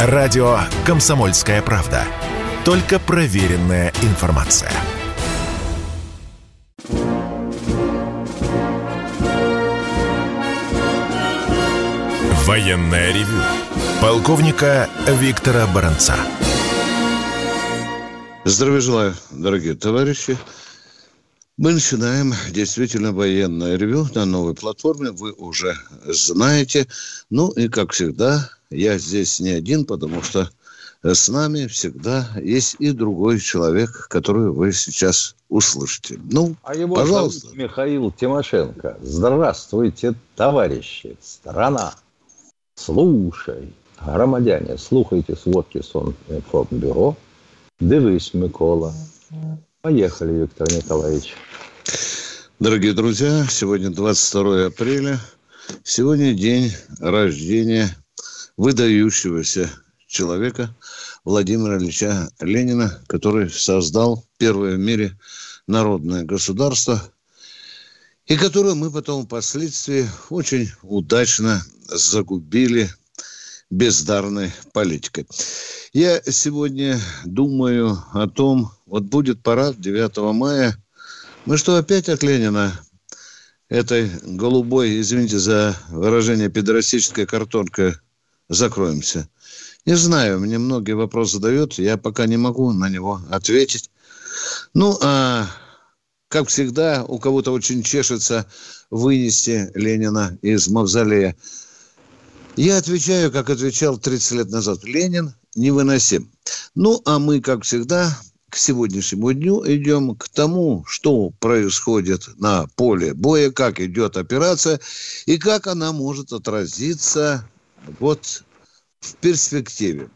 Радио «Комсомольская правда». Только проверенная информация. Военное ревю полковника Виктора Баранца. Здравия желаю, дорогие товарищи. Мы начинаем действительно военное ревю на новой платформе. Вы уже знаете. Ну и, как всегда, я здесь не один, потому что с нами всегда есть и другой человек, который вы сейчас услышите. Ну, а его пожалуйста. Зовут Михаил Тимошенко. Здравствуйте, товарищи, страна. Слушай, громадяне, слухайте сводки Сонформбюро. Дивись, Микола. Поехали, Виктор Николаевич. Дорогие друзья, сегодня 22 апреля. Сегодня день рождения выдающегося человека Владимира Ильича Ленина, который создал первое в мире народное государство, и которое мы потом впоследствии очень удачно загубили бездарной политикой. Я сегодня думаю о том, вот будет парад 9 мая. Мы что, опять от Ленина этой голубой, извините за выражение, педорастической картонкой закроемся? Не знаю, мне многие вопросы задают, я пока не могу на него ответить. Ну, а как всегда, у кого-то очень чешется вынести Ленина из мавзолея. Я отвечаю, как отвечал 30 лет назад. Ленин невыносим. Ну, а мы, как всегда, к сегодняшнему дню идем к тому, что происходит на поле боя, как идет операция и как она может отразиться вот в перспективе.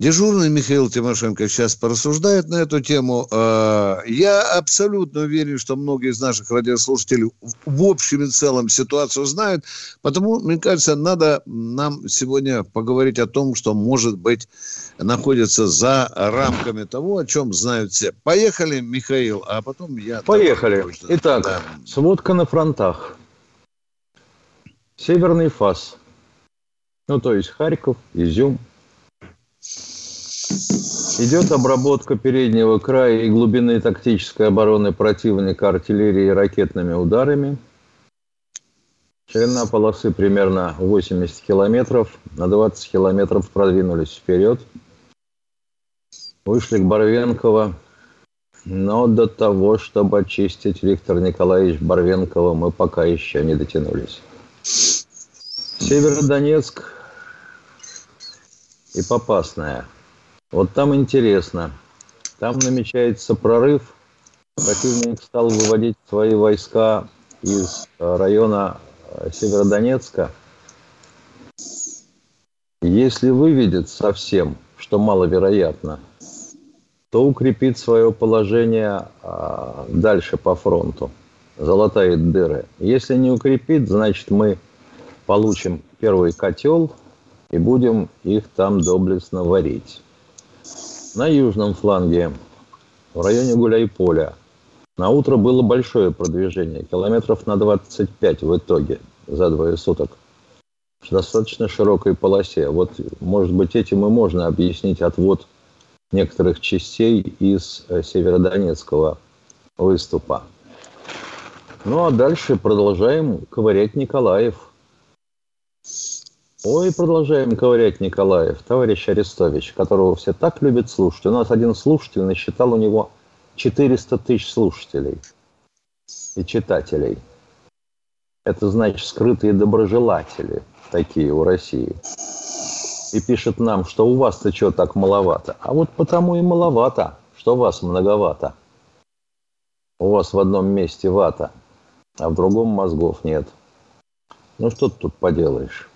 Дежурный Михаил Тимошенко сейчас порассуждает на эту тему. А, я абсолютно уверен, что многие из наших радиослушателей в общем и целом ситуацию знают. Потому, мне кажется, надо нам сегодня поговорить о том, что, может быть, находится за рамками того, о чем знают все. Поехали, Михаил, а потом я... Поехали. Итак, да. сводка на фронтах. Северный фас. Ну, то есть Харьков, Изюм, Идет обработка переднего края и глубины тактической обороны противника артиллерией и ракетными ударами. Ширина полосы примерно 80 километров. На 20 километров продвинулись вперед. Вышли к Барвенково. Но до того, чтобы очистить Виктор Николаевич Барвенкова, мы пока еще не дотянулись. Северодонецк и Попасная – вот там интересно. Там намечается прорыв. Противник стал выводить свои войска из э, района э, Северодонецка. Если выведет совсем, что маловероятно, то укрепит свое положение а, дальше по фронту, залатает дыры. Если не укрепит, значит мы получим первый котел и будем их там доблестно варить. На южном фланге, в районе Гуляй-Поля, на утро было большое продвижение, километров на 25 в итоге за двое суток. В достаточно широкой полосе. Вот, может быть, этим и можно объяснить отвод некоторых частей из э, Северодонецкого выступа. Ну а дальше продолжаем ковырять Николаев – Ой, продолжаем ковырять Николаев, товарищ Арестович, которого все так любят слушать. У нас один слушатель насчитал у него 400 тысяч слушателей и читателей. Это значит скрытые доброжелатели такие у России. И пишет нам, что у вас-то что так маловато. А вот потому и маловато, что вас многовато. У вас в одном месте вата, а в другом мозгов нет. Ну что ты тут поделаешь?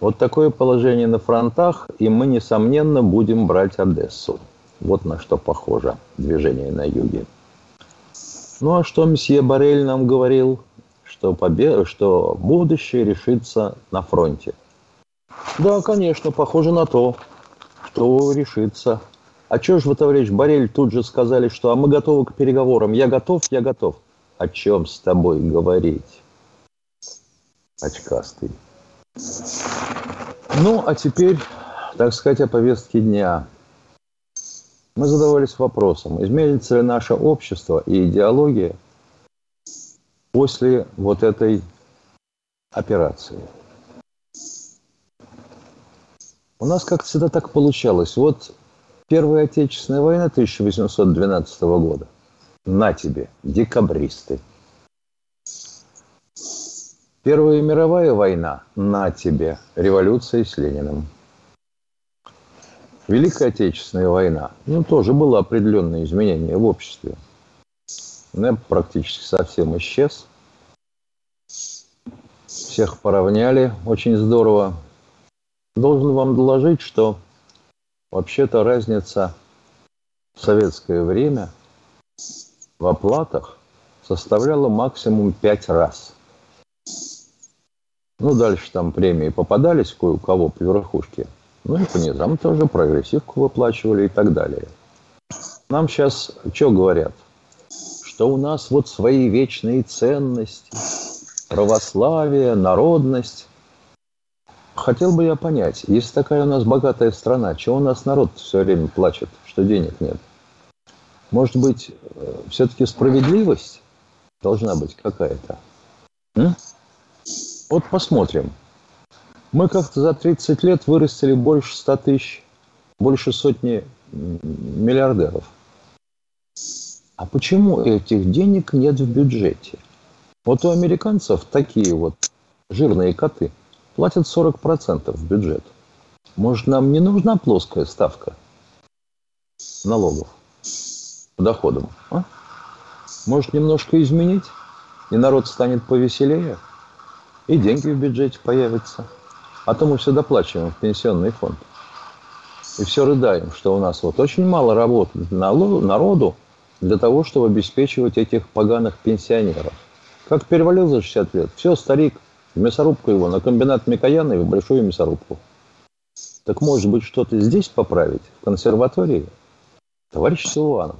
Вот такое положение на фронтах, и мы, несомненно, будем брать Одессу. Вот на что похоже движение на юге. Ну а что месье Барель нам говорил? Что, побе... что будущее решится на фронте. Да, конечно, похоже на то, что решится. А что же вы, товарищ Барель, тут же сказали, что а мы готовы к переговорам. Я готов, я готов. О чем с тобой говорить? Очкастый. Ну, а теперь так сказать, о повестке дня. Мы задавались вопросом, изменится ли наше общество и идеология после вот этой операции. У нас как всегда так получалось. Вот Первая Отечественная война 1812 года. На тебе, декабристы. Первая мировая война. На тебе, революция с Лениным. Великая Отечественная война. Ну, тоже было определенное изменение в обществе. НЭП практически совсем исчез. Всех поравняли очень здорово. Должен вам доложить, что вообще-то разница в советское время в оплатах составляла максимум 5 раз. Ну, дальше там премии попадались кое у кого по верхушке. Ну и по низам тоже прогрессивку выплачивали и так далее. Нам сейчас что говорят? Что у нас вот свои вечные ценности, православие, народность. Хотел бы я понять, если такая у нас богатая страна, чего у нас народ все время плачет, что денег нет? Может быть, э, все-таки справедливость должна быть какая-то? Вот посмотрим. Мы как-то за 30 лет вырастили больше 100 тысяч, больше сотни миллиардеров. А почему этих денег нет в бюджете? Вот у американцев такие вот жирные коты платят 40% в бюджет. Может, нам не нужна плоская ставка налогов по доходам? А? Может, немножко изменить, и народ станет повеселее, и деньги в бюджете появятся. А то мы все доплачиваем в пенсионный фонд. И все рыдаем, что у нас вот очень мало работы народу для того, чтобы обеспечивать этих поганых пенсионеров. Как перевалил за 60 лет, все, старик, в мясорубку его, на комбинат Микояна и в большую мясорубку. Так может быть что-то здесь поправить, в консерватории? Товарищ Силуанов,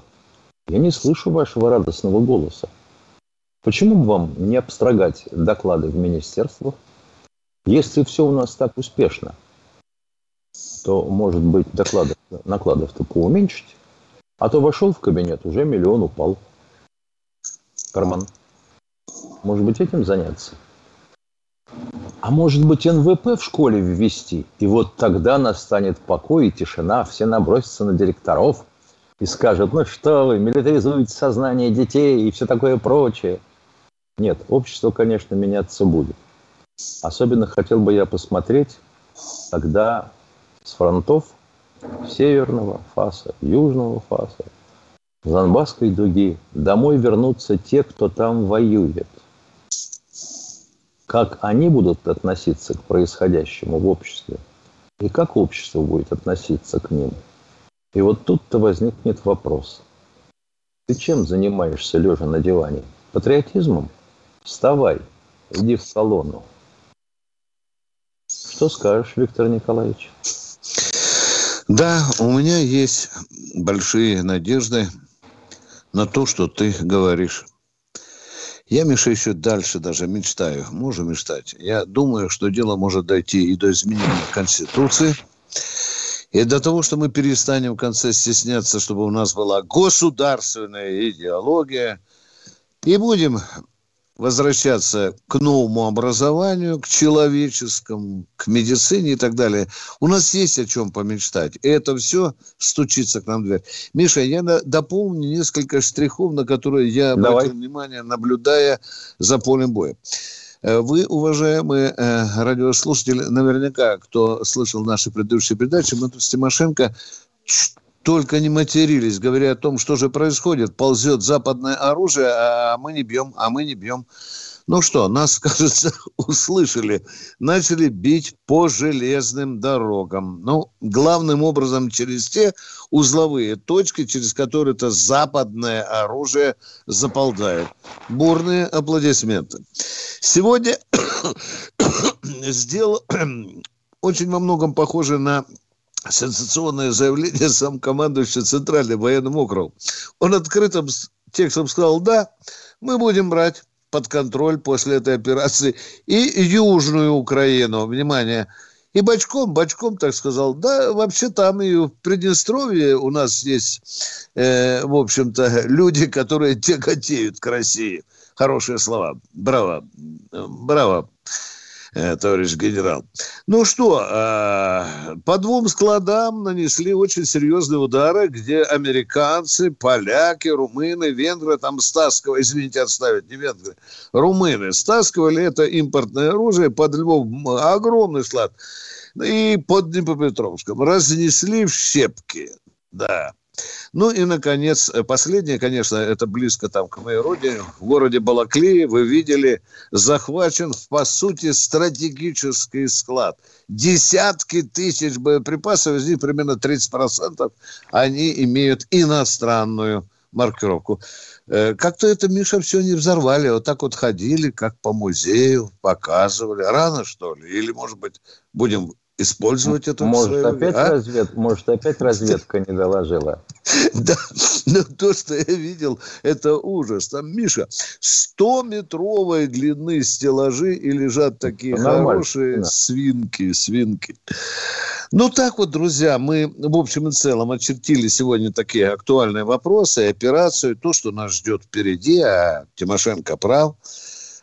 я не слышу вашего радостного голоса. Почему бы вам не обстрогать доклады в министерствах? Если все у нас так успешно, то, может быть, докладов, накладов-то поуменьшить. А то вошел в кабинет, уже миллион упал. Карман. Может быть, этим заняться? А может быть, НВП в школе ввести? И вот тогда настанет покой и тишина, все набросятся на директоров и скажут, ну что вы, милитаризуете сознание детей и все такое прочее. Нет, общество, конечно, меняться будет. Особенно хотел бы я посмотреть, когда с фронтов северного фаса, южного фаса, Занбасской дуги домой вернутся те, кто там воюет. Как они будут относиться к происходящему в обществе и как общество будет относиться к ним. И вот тут-то возникнет вопрос. Ты чем занимаешься, лежа на диване? Патриотизмом? Вставай, иди в салону. Что скажешь, Виктор Николаевич? Да, у меня есть большие надежды на то, что ты говоришь. Я, Миша, еще дальше даже мечтаю. Можу мечтать. Я думаю, что дело может дойти и до изменения Конституции, и до того, что мы перестанем в конце стесняться, чтобы у нас была государственная идеология, и будем возвращаться к новому образованию, к человеческому, к медицине и так далее. У нас есть о чем помечтать. И это все стучится к нам в дверь. Миша, я дополню несколько штрихов, на которые я обратил Давай. внимание, наблюдая за полем боя. Э, вы, уважаемые э, радиослушатели, наверняка, кто слышал наши предыдущие передачи, мы тут с Тимошенко только не матерились, говоря о том, что же происходит. Ползет западное оружие, а мы не бьем, а мы не бьем. Ну что, нас, кажется, услышали. Начали бить по железным дорогам. Ну, главным образом через те узловые точки, через которые это западное оружие заползает. Бурные аплодисменты. Сегодня сделал очень во многом похоже на сенсационное заявление сам командующий Центральным военным округом. Он открытым текстом сказал, да, мы будем брать под контроль после этой операции и Южную Украину. Внимание, И бочком, бочком, так сказал, да, вообще там и в Приднестровье у нас есть, э, в общем-то, люди, которые тяготеют к России. Хорошие слова. Браво. Браво. Э, товарищ генерал. Ну что, э, по двум складам нанесли очень серьезные удары, где американцы, поляки, румыны, венгры там стаскивали, извините, отставить, не венгры, румыны. Стаскивали это импортное оружие под Львов, огромный склад, и под Днепропетровском. Разнесли в щепки, да. Ну и, наконец, э, последнее, конечно, это близко там к моей родине. В городе Балаклии вы видели, захвачен, по сути, стратегический склад. Десятки тысяч боеприпасов, из них примерно 30% они имеют иностранную маркировку. Э, как-то это, Миша, все не взорвали. Вот так вот ходили, как по музею, показывали. Рано, что ли? Или, может быть, будем использовать это может, в опять а? развед... Может, опять разведка не доложила? Да, но то, что я видел, это ужас. Там, Миша, 100-метровой длины стеллажи и лежат такие хорошие свинки, свинки. Ну, так вот, друзья, мы в общем и целом очертили сегодня такие актуальные вопросы, операцию, то, что нас ждет впереди, а Тимошенко прав.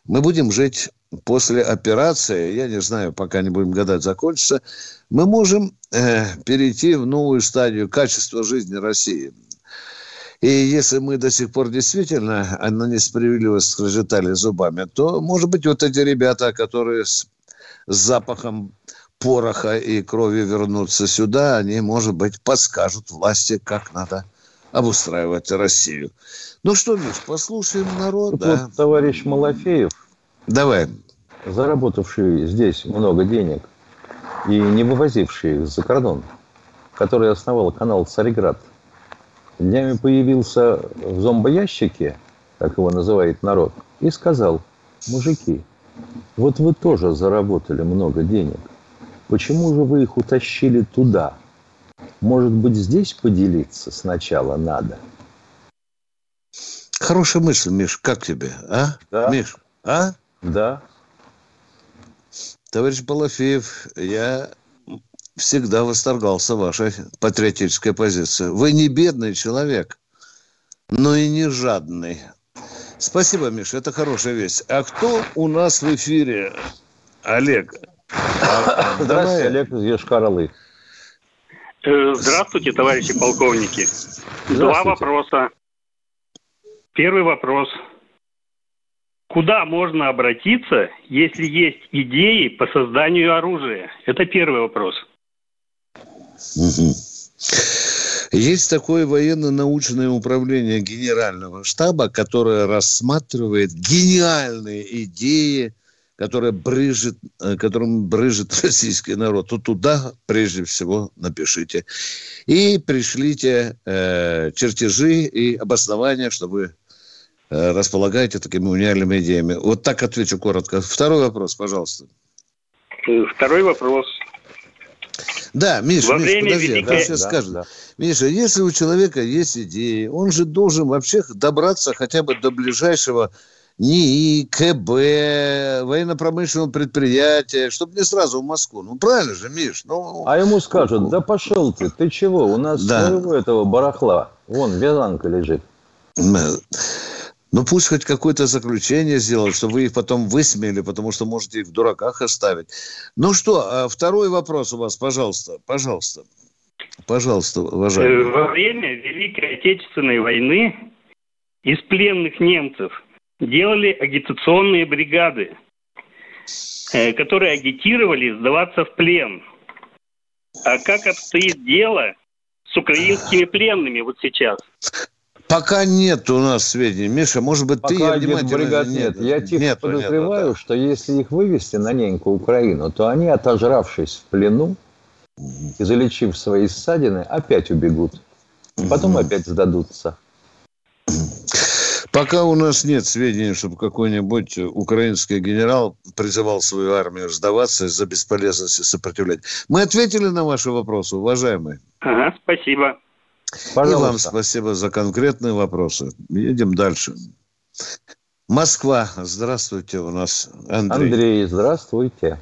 Мы будем жить после операции, я не знаю, пока не будем гадать, закончится, мы можем э, перейти в новую стадию качества жизни России. И если мы до сих пор действительно на несправедливость скрежетали зубами, то, может быть, вот эти ребята, которые с, с запахом пороха и крови вернутся сюда, они, может быть, подскажут власти, как надо обустраивать Россию. Ну что, Миш, послушаем народ, Тут да? Вот товарищ Малафеев Давай. Заработавший здесь много денег и не вывозивший их за кордон, который основал канал «Царьград», днями появился в зомбоящике, как его называет народ, и сказал, мужики, вот вы тоже заработали много денег. Почему же вы их утащили туда? Может быть, здесь поделиться сначала надо? Хорошая мысль, Миш. Как тебе, а? Да. Миш, а? Да. Товарищ Балафеев, я всегда восторгался вашей патриотической позицией. Вы не бедный человек, но и не жадный. Спасибо, Миша, это хорошая весть. А кто у нас в эфире? Олег. А, Здравствуйте, давай. Олег из Ешкаралы. Э, здравствуйте, товарищи полковники. Здравствуйте. Два вопроса. Первый вопрос – Куда можно обратиться, если есть идеи по созданию оружия? Это первый вопрос. Есть такое военно-научное управление Генерального штаба, которое рассматривает гениальные идеи, которые брыжет, э, которым брыжет российский народ. То туда, прежде всего, напишите. И пришлите э, чертежи и обоснования, чтобы располагаете такими уникальными идеями. Вот так отвечу коротко. Второй вопрос, пожалуйста. Э, второй вопрос. Да, Миша, Во Миша, время подожди, Великой... да, сейчас да, скажет. Да. Миша, если у человека есть идеи, он же должен вообще добраться хотя бы до ближайшего НИИ, КБ, военно-промышленного предприятия, чтобы не сразу в Москву. Ну, правильно же, Миш? Ну, а ему скажут, да пошел ты, ты чего, у нас да. своего этого барахла. Вон, вязанка лежит. Ну, пусть хоть какое-то заключение сделают, чтобы вы их потом высмеяли, потому что можете их в дураках оставить. Ну что, а второй вопрос у вас, пожалуйста, пожалуйста. Пожалуйста, уважаемый. Э, во время Великой Отечественной войны из пленных немцев делали агитационные бригады, э, которые агитировали сдаваться в плен. А как обстоит дело с украинскими пленными вот сейчас? Пока нет у нас сведений. Миша, может быть, Пока ты внимательно... бригад нет. нет. Я тихо нет, подозреваю, нет, да. что если их вывести на неньку Украину, то они, отожравшись в плену и залечив свои ссадины, опять убегут. Потом угу. опять сдадутся. Пока у нас нет сведений, чтобы какой-нибудь украинский генерал призывал свою армию сдаваться из-за бесполезности сопротивлять. Мы ответили на ваши вопросы, уважаемые. Ага, спасибо. Пожалуйста. И вам спасибо за конкретные вопросы. Едем дальше. Москва. Здравствуйте у нас, Андрей. Андрей, здравствуйте.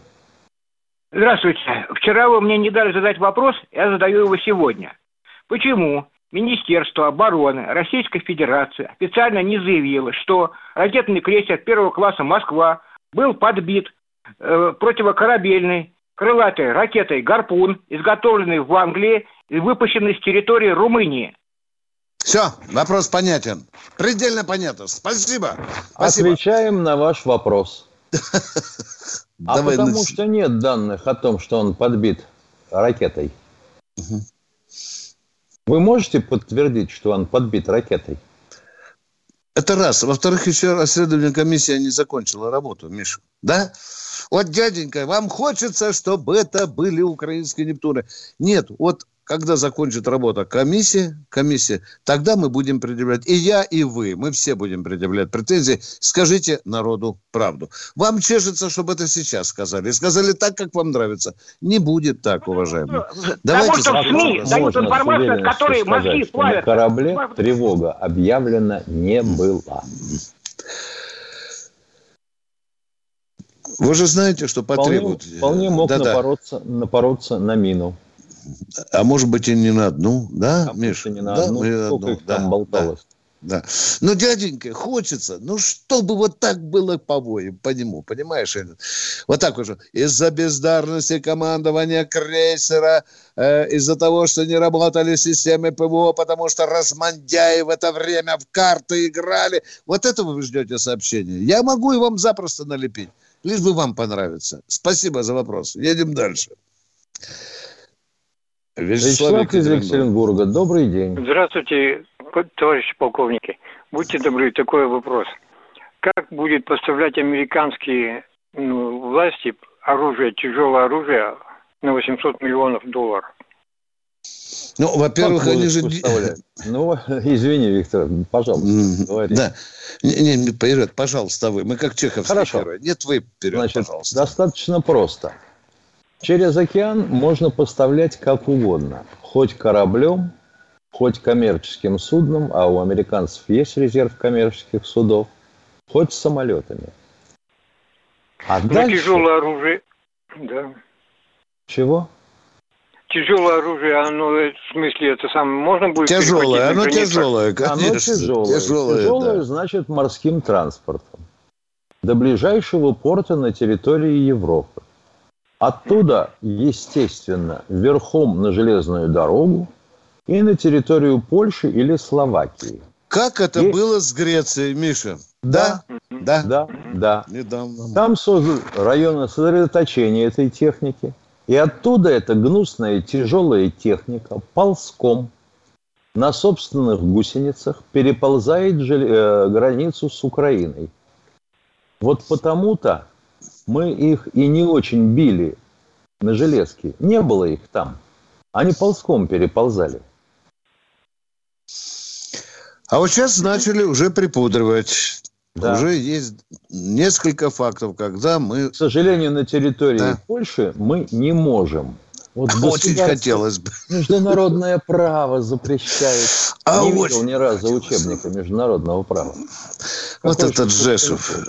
Здравствуйте. Вчера вы мне не дали задать вопрос, я задаю его сегодня. Почему Министерство обороны Российской Федерации официально не заявило, что ракетный крейсер первого класса «Москва» был подбит э, противокорабельной крылатой ракетой «Гарпун», изготовленной в Англии и выпущенной с территории Румынии. Все, вопрос понятен. Предельно понятно. Спасибо. Спасибо. Отвечаем на ваш вопрос. А Давай потому нач- что нет данных о том, что он подбит ракетой. Вы можете подтвердить, что он подбит ракетой? Это раз. Во-вторых, еще расследование комиссия не закончила работу, Миша. Да? Вот, дяденька, вам хочется, чтобы это были украинские Нептуны. Нет, вот когда закончит работа комиссия, комиссия, тогда мы будем предъявлять, и я, и вы, мы все будем предъявлять претензии. Скажите народу правду. Вам чешется, чтобы это сейчас сказали. Сказали так, как вам нравится. Не будет так, уважаемые. Потому что в СМИ дают информацию, от которой мозги что на плавят. корабле тревога объявлена не была. Вы же знаете, что Вполне, потребуют. вполне мог Да-да. напороться, напороться на мину. А может быть и не на одну, да, А и не на Да, одну. мы на одну, их там да, болталось? Да. Ну, дяденька, хочется, ну, чтобы вот так было по воям, по нему, понимаешь? Вот так уже. Из-за бездарности командования крейсера, э, из-за того, что не работали системы ПВО, потому что размандяи в это время в карты играли. Вот это вы ждете сообщение. Я могу и вам запросто налепить, лишь бы вам понравится. Спасибо за вопрос. Едем дальше. Вячеслав из Екатеринбурга. Добрый день. Здравствуйте, товарищи полковники. Будьте добры, такой вопрос. Как будет поставлять американские ну, власти оружие, тяжелое оружие на 800 миллионов долларов? Ну, во-первых, они же... Ну, извини, Виктор, пожалуйста, М, говори. Да. Не, не, вперед, пожалуйста, вы. Мы как чеховские Хорошо. герои. Нет, вы вперед, Значит, пожалуйста. достаточно просто. Через океан можно поставлять как угодно. Хоть кораблем, хоть коммерческим судном, а у американцев есть резерв коммерческих судов, хоть самолетами. А Ну, дальше... тяжелое оружие, да. Чего? Тяжелое оружие, оно, э, в смысле, это самое, можно будет Тяжелое, оно тяжелое, Оно конечно. тяжелое. Тяжелое, Тяжелое да. значит морским транспортом. До ближайшего порта на территории Европы. Оттуда, естественно, верхом на железную дорогу и на территорию Польши или Словакии. Как это Есть- было с Грецией, Миша? Да? Да. Да, да. Недавно. Там созданы районы сосредоточения этой техники. И оттуда эта гнусная тяжелая техника ползком на собственных гусеницах переползает э, границу с Украиной. Вот потому-то мы их и не очень били на железке. Не было их там. Они ползком переползали. А вот сейчас начали уже припудривать. Да. Уже есть несколько фактов, когда мы... К сожалению, на территории Да. Польши мы не можем. Вот Очень хотелось бы. Международное право запрещает. А не видел ни разу учебника международного права. Вот Какой этот же Жешев.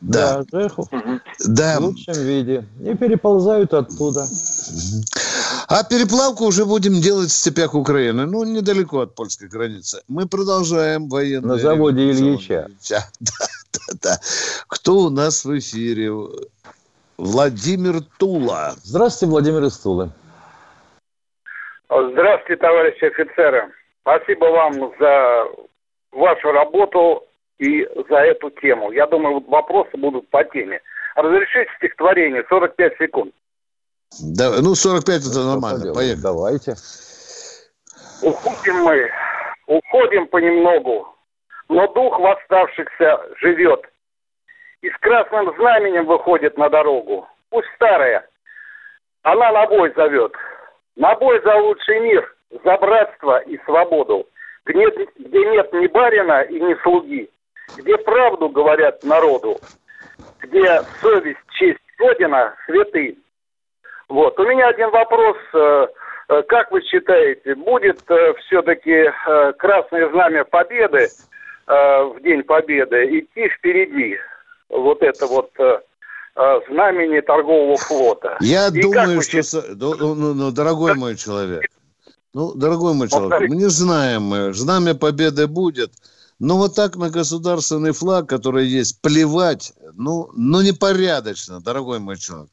Да. Да, Жехов Да. в лучшем виде. И переползают оттуда. А переплавку уже будем делать в степях Украины. Ну, недалеко от польской границы. Мы продолжаем военные... На заводе Ильича. Ильича. Да, да, да. Кто у нас в эфире? Владимир Тула. Здравствуйте, Владимир из Тулы. Здравствуйте, товарищи офицеры. Спасибо вам за вашу работу и за эту тему. Я думаю, вопросы будут по теме. Разрешите стихотворение, 45 секунд. Да, ну, 45 это нормально. Поделаем. Поехали. Давайте. Уходим мы, уходим понемногу, но дух восставшихся живет. И с красным знаменем выходит на дорогу. Пусть старая, она на бой зовет. На бой за лучший мир, за братство и свободу. Где, где нет ни барина и ни слуги. Где правду говорят народу. Где совесть, честь, родина святы. Вот. У меня один вопрос. э, э, Как вы считаете, будет все-таки Красное Знамя Победы э, в День Победы идти впереди? Вот это вот э, э, знамени торгового флота. Я И думаю, что... со- Ну, ну, ну, ну, дорогой мой человек, ну, дорогой мой человек, мы не знаем, мы, знамя победы будет, но вот так на государственный флаг, который есть, плевать, ну, ну непорядочно, дорогой мой человек.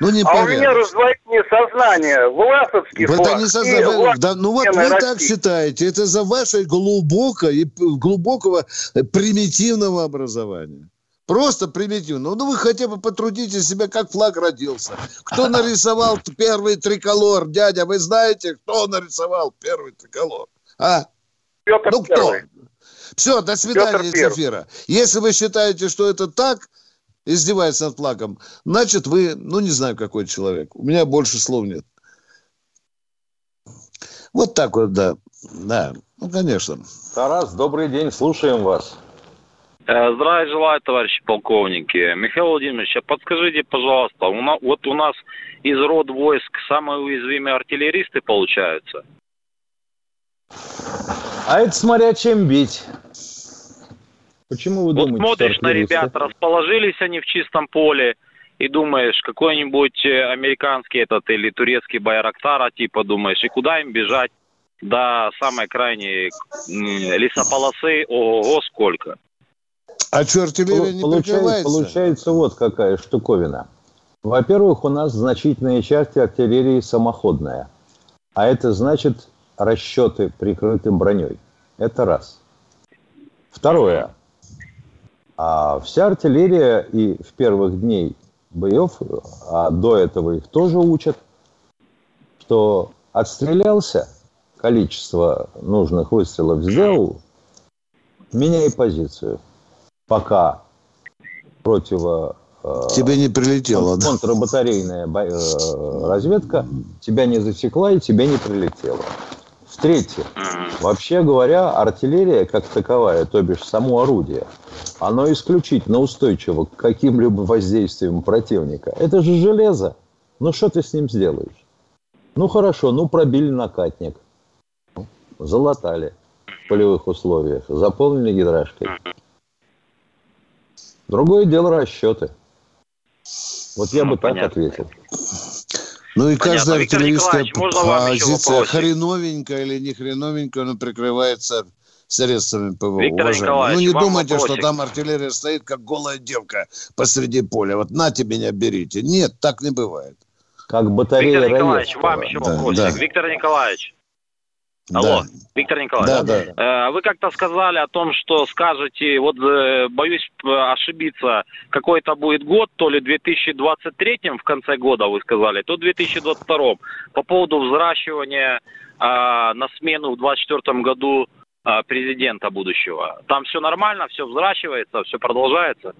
Ну, А у меня раздвоение сознания. Власовский Это флаг не создав- флаг да, ну вот вы так России. считаете. Это за вашей глубокой, глубокого э, примитивного образования. Просто примитивно. Ну вы хотя бы потрудите себя, как флаг родился. Кто нарисовал первый триколор? Дядя, вы знаете, кто нарисовал первый триколор? А? Петр Ну кто? Первый. Все, до свидания Петр из эфира. Если вы считаете, что это так, издевается над флагом, значит вы, ну не знаю, какой человек. У меня больше слов нет. Вот так вот, да. Да, ну, конечно. Тарас, добрый день, слушаем вас. Э, Здравия желаю, товарищи полковники. Михаил Владимирович, а подскажите, пожалуйста, у на- вот у нас из род войск самые уязвимые артиллеристы получаются? А это смотря чем бить. Почему вы Вот думаете, смотришь что на ребят, расположились они в чистом поле, и думаешь, какой-нибудь э, американский этот или турецкий Байрактара, типа, думаешь, и куда им бежать до самой крайней лесополосы, ого сколько. А что, артиллерия Полу- не получается, получается вот какая штуковина. Во-первых, у нас значительная часть артиллерии самоходная. А это значит расчеты прикрытым броней. Это раз. Второе. А вся артиллерия и в первых дней боев, а до этого их тоже учат, что отстрелялся, количество нужных выстрелов сделал, меняй позицию. Пока противо э, Тебе не прилетело, да? контрбатарейная э, разведка тебя не засекла и тебе не прилетело. В-третьих, вообще говоря, артиллерия как таковая, то бишь само орудие, оно исключительно устойчиво к каким-либо воздействиям противника. Это же железо. Ну что ты с ним сделаешь? Ну хорошо, ну пробили накатник. Залатали в полевых условиях, заполнили гидрашкой. Другое дело расчеты. Вот я Ну, бы так понятно. ответил. Ну и Понятно. каждая Виктор артиллерийская позиция, хреновенькая или не хреновенькая, но прикрывается средствами ПВО. Виктор уважаемые. Николаевич, ну не думайте, что вопросик. там артиллерия стоит, как голая девка посреди поля. Вот нате меня, берите. Нет, так не бывает. Как батарея Виктор Николаевич, вам еще Да, вопросик. да. Виктор Николаевич. Алло, Да. Виктор Николаевич. Да, да. Э, Вы как-то сказали о том, что скажете, вот э, боюсь э, ошибиться, какой-то будет год, то ли 2023 в конце года вы сказали, то 2022 по поводу взращивания э, на смену в 2024 году э, президента будущего. Там все нормально, все взращивается, все продолжается.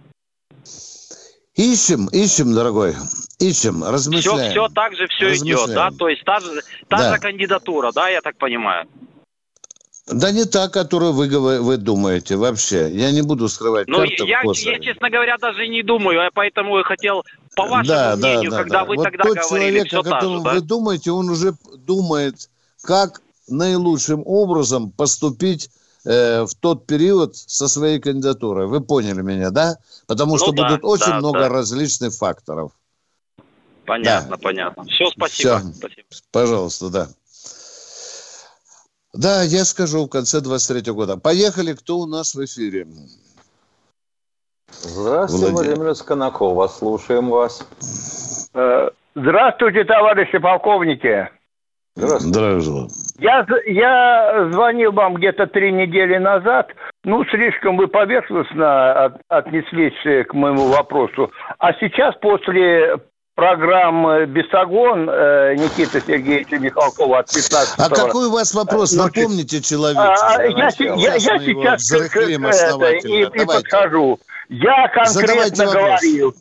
Ищем, ищем, дорогой. Ищем, Все, размышляем. все так же все идет, да? То есть та же, та Да. же кандидатура, да, я так понимаю? Да не та, которую вы, вы думаете вообще. Я не буду скрывать Ну, карты я, я, честно говоря, даже и не думаю, я поэтому и хотел по вашему да, мнению, да, когда да. вы вот тогда тот говорили, человек, все о так же, котором да? вы думаете, он уже думает, как наилучшим образом поступить э, в тот период со своей кандидатурой. Вы поняли меня, да? Потому Ну что да, будут очень да, много да. различных факторов. Понятно, да. понятно. Все, спасибо. Всё. спасибо. Пожалуйста, да. Да, я скажу в конце 23 года. Поехали, кто у нас в эфире? Здравствуйте, Владимир. Владимир Сканакова. Слушаем вас. Э, Здравствуйте, товарищи полковники. Здравствуйте. Здравствуйте. Я, я звонил вам где-то три недели назад. Ну, слишком вы поверхностно от- отнеслись э, к моему вопросу. А сейчас после программы «Бесогон» э, Никиты Сергеевича Михалкова от 15 А какой у вас вопрос? Напомните человеку. А, для я, я- я Сейчас к- это, и, и подхожу. Я конкретно говорил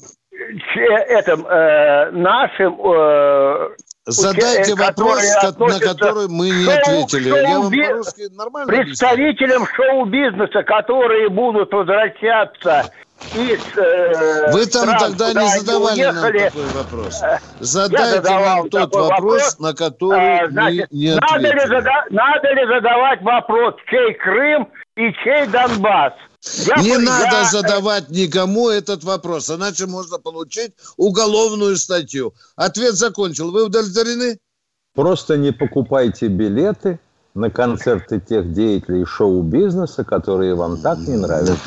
че- этом, э, нашим э, Задайте вопрос, на который мы не шоу- ответили. Я вам по-русски нормально представителям шоу-бизнеса, которые будут возвращаться из э, Вы там стран, тогда не задавали нам такой вопрос. Задайте нам тот вопрос, вопрос. на который А, значит, мы не надо, ли ответили. зада- надо ли задавать вопрос, чей Крым и чей Донбасс? Я Не бы- надо я- задавать никому этот вопрос, иначе можно получить уголовную статью. Ответ закончил. Вы удовлетворены? Просто не покупайте билеты на концерты тех деятелей шоу-бизнеса, которые вам так не нравятся.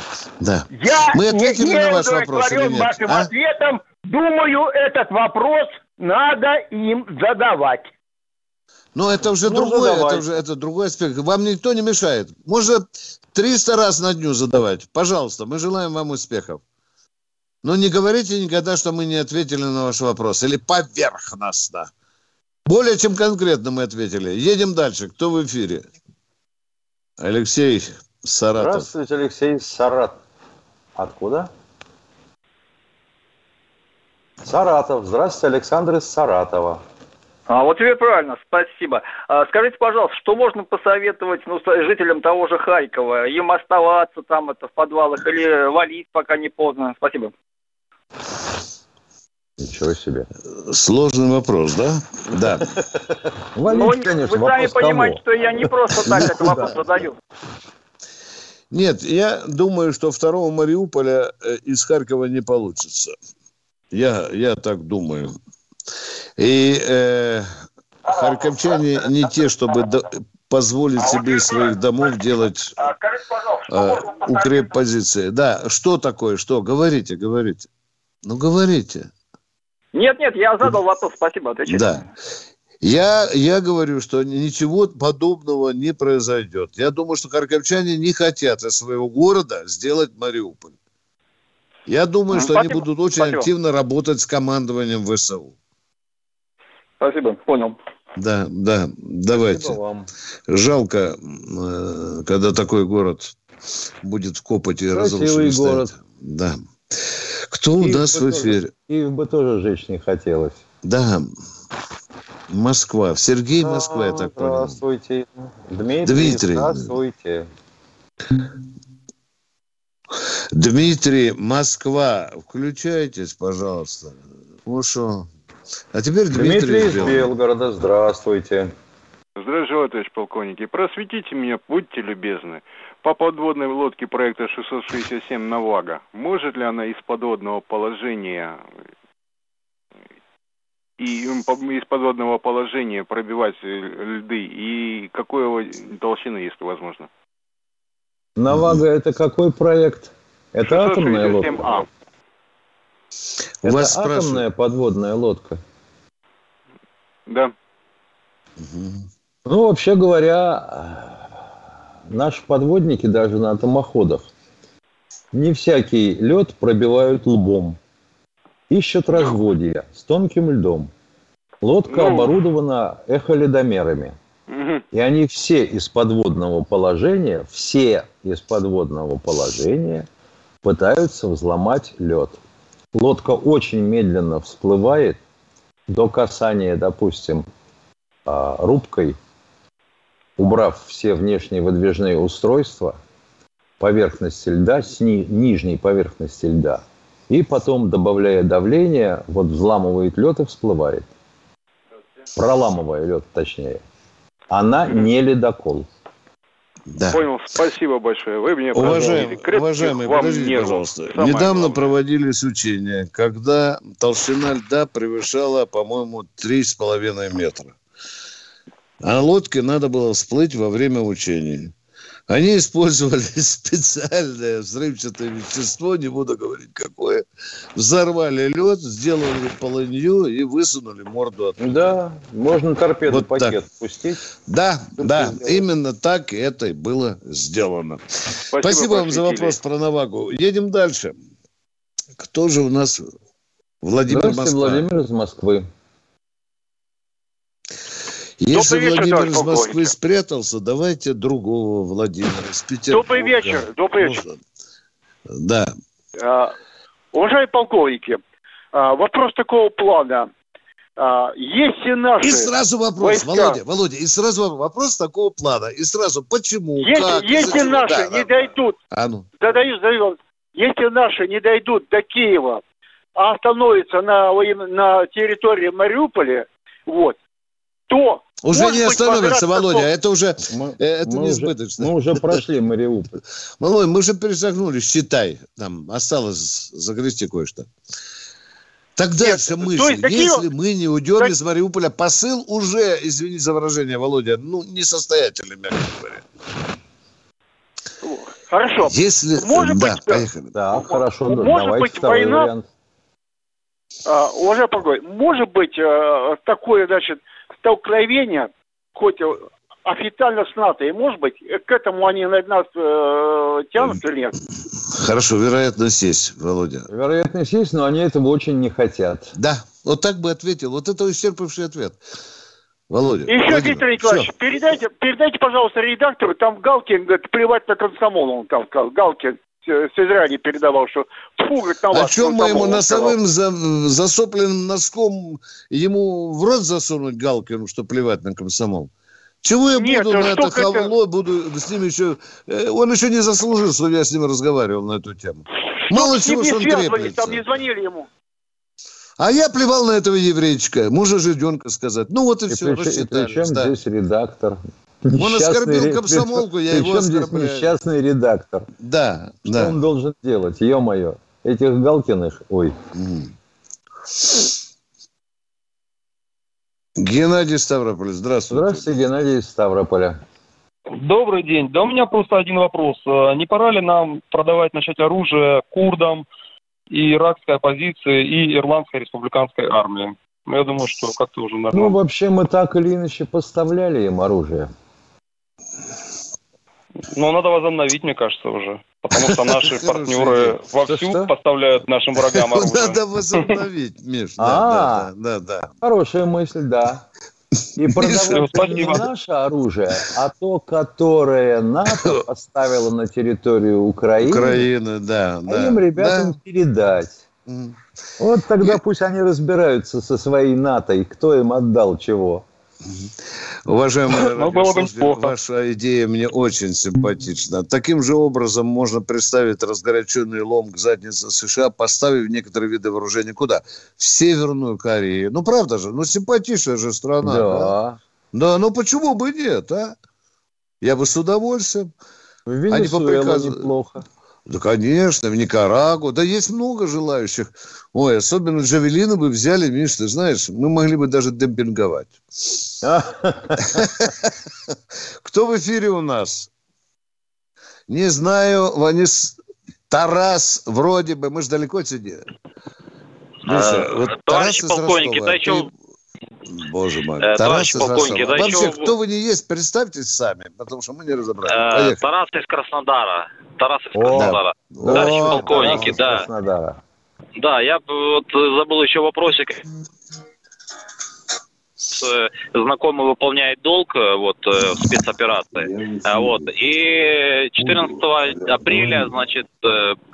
Да. Я Мы ответили не на ваш вопрос или нет? вашим а? ответом. Думаю, этот вопрос надо им задавать. Но это уже Ну, другой, это уже это другой аспект. Вам никто не мешает. Можно 300 раз на дню задавать. Пожалуйста, мы желаем вам успехов. Но не говорите никогда, что мы не ответили на ваш вопрос. Или поверхностно. Более чем конкретно мы ответили. Едем дальше. Кто в эфире? Алексей Саратов. Здравствуйте, Алексей Саратов. Откуда? Саратов. Здравствуйте, Александр из Саратова. А, вот тебе правильно, спасибо. А, скажите, пожалуйста, что можно посоветовать ну, жителям того же Харькова? Им оставаться там это в подвалах или валить, пока не поздно? Спасибо. Ничего себе. Сложный вопрос, да? Да. Валить, Ну, конечно, вы сами понимаете, что я не просто так этот вопрос задаю. Нет, я думаю, что второго Мариуполя э, из Харькова не получится. Я, я так думаю. И э, харьковчане не те, чтобы до- позволить себе из своих домов делать э, укреп позиции. Да, что такое, что? Говорите, говорите. Ну, говорите. Нет, нет, я задал вопрос, спасибо, отвечайте. Да. Я, я говорю, что ничего подобного не произойдет. Я думаю, что харьковчане не хотят из своего города сделать Мариуполь. Я думаю, Ну, что они спасибо, будут очень спасибо. активно работать с командованием ВСУ. Спасибо, понял. Да, да, давайте. Вам. Жалко, э, когда такой город будет в копоти Красивый разрушенный город. Да. Кто у Киев нас бы в тоже- эфире? Киев бы тоже жечь не хотелось. Да, Москва. Сергей Москва, я так понял. Здравствуйте. Дмитрий, Дмитрий. здравствуйте. Дмитрий, Москва, включайтесь, пожалуйста. Ну что? А теперь Дмитрий, Дмитрий из. Белгорода, здравствуйте. Здравия желаю, товарищ полковники. Просветите меня, будьте любезны. По подводной лодке проекта 667 «Навага». Может ли она из подводного положения и из подводного положения пробивать э, льды? И какой его толщины, если возможно? Навага это какой проект? Это атомная лодка? 667А. У Это вас атомная спрашивают. подводная лодка. Да. Ну, вообще говоря, наши подводники даже на атомоходах не всякий лед пробивают лбом. Ищут разводья с тонким льдом. Лодка Ну. оборудована эхоледомерами. И они все из подводного положения, все из подводного положения пытаются взломать лед. Лодка очень медленно всплывает до касания, допустим, а, рубкой, убрав все внешние выдвижные устройства, поверхности льда, с ни- нижней поверхности льда, и потом, добавляя давление, вот взламывает лед и всплывает. Проламывая лед, точнее. Она не ледокол. Да. Понял, спасибо большое. Вы мне уважаемый, вам подождите, нервов. пожалуйста. Самое Недавно главное. проводились учения, когда толщина льда превышала, по-моему, 3,5 метра. А лодке надо было всплыть во время учений. Они использовали специальное взрывчатое вещество, не буду говорить какое. Взорвали лед, сделали полынью и высунули морду оттуда. Да, можно торпеду Вот пакет так. пустить. Да, да, сделать. именно так это и было сделано. Спасибо, вам за вопрос про Навагу. Едем дальше. Кто же у нас? Владимир Здравствуйте, Москва. Владимир из Москвы. Если Добрый вечер, Владимир товарищ из Москвы спрятался, давайте другого Владимира из Петербурга. Добрый вечер, добрый вечер. Да. А, Уважаемые полковники, а, вопрос такого плана. А, Если наши... И сразу вопрос, войска- Володя, Володя, и сразу вопрос такого плана. И сразу, почему, Если, как, если наши Да, не да. дойдут, А ну. задаю, задаю, если наши не дойдут до Киева, а остановятся на, на территории Мариуполя, вот, то Уже Может не остановится, Володя. такого- Это уже Мы, э, это мы неизбыточно. Уже, мы уже прошли Мариуполь. Володя, мы же перешагнули, считай. Там осталось загрести кое-что. Так дальше есть такие- Если мы не уйдем Так- из Мариуполя, посыл уже, извини за выражение, Володя, ну, несостоятельный, мягко говоря. Хорошо. Если... Может да, быть, э, поехали. Да, хорошо. да, Может давайте быть, второй война- вариант. А, уважаемый Погой, может быть э, такое, значит, столкновение, хоть официально с НАТО, и может быть, к этому они на нас э, тянут или нет? Хорошо, вероятность есть, Володя. Вероятность есть, но они этого очень не хотят. Да, вот так бы ответил. Вот это исчерпавший ответ. Володя. И еще, Владимир, Виктор Николаевич, передайте, передайте, пожалуйста, редактору, там Галкин, говорит, плевать на комсомол, он там сказал, Галкин с Израиля передавал, что тьфу, говорит, на О вас. чем мы ему комсомол», он сказал. носовым за- засопленным носком ему в рот засунуть Галкину, что плевать на комсомол? Чего я Нет, буду а на что это это- хавло, буду с ним еще... э, Он еще не заслужил, чтобы я с ним разговаривал на эту тему. Мало С ним чего, что он треплется. там не звонили ему. А я плевал на этого еврейчика, мужа жиденка сказать. Ну вот и, И все, при, и при чем да. здесь редактор? Он оскорбил комсомолку, я его Причем здесь оскорбляю. несчастный редактор? Да, Что да. он должен делать? Ё-моё. Этих Галкиных, ой. Геннадий Ставрополь, здравствуйте. здравствуйте, Геннадий из Ставрополя. Добрый день. Да у меня просто один вопрос. Э, Не пора ли нам продавать, начать оружие курдам и иракской оппозиции, и ирландской республиканской армии? Ну, Я думаю, что как-то уже Ну, нормально. вообще, мы так или иначе поставляли им оружие. Но надо возобновить, мне кажется, уже. Потому что наши партнеры вовсю поставляют нашим врагам оружие. Надо возобновить, Миш. Да, А. да, да, да. Хорошая мысль, да. И продавать не наше оружие, а то, которое НАТО поставило на территорию Украины, Украина, да, а да. им ребятам да. передать. Вот тогда пусть они разбираются со своей НАТО и кто им отдал чего. Уважаемые Ну, было бы ваша идея мне очень симпатична. Таким же образом можно представить разгоряченный лом к заднице США, поставив некоторые виды вооружения куда? В Северную Корею. Ну, правда же, ну, симпатичная же страна. Да, Да. Да, ну почему бы нет, а? Я бы с удовольствием. В Они по Венесуэле приказу- неплохо. Да, конечно, в Никарагу. Да есть много желающих. Ой, особенно Джавелины бы взяли, Миш, ты знаешь, мы могли бы даже демпинговать. Кто в эфире у нас? Не знаю, Ванис... Тарас, вроде бы, мы же далеко сидим. Миша, Э, вот товарищи Тарас из полковники, Ростова, да еще- Боже мой, Э, Тарас из Ростова. да Вообще, кто вы не есть, представьтесь сами, потому что мы не разобрали. Э. Тарас из Краснодара. Тарас из О, Краснодара. О, полковники, Тарас да. Краснодара. Да, я вот забыл еще вопросик. Э, Знакомый выполняет долг э, вот э, в спецоперации. Вот. И 14 апреля, значит,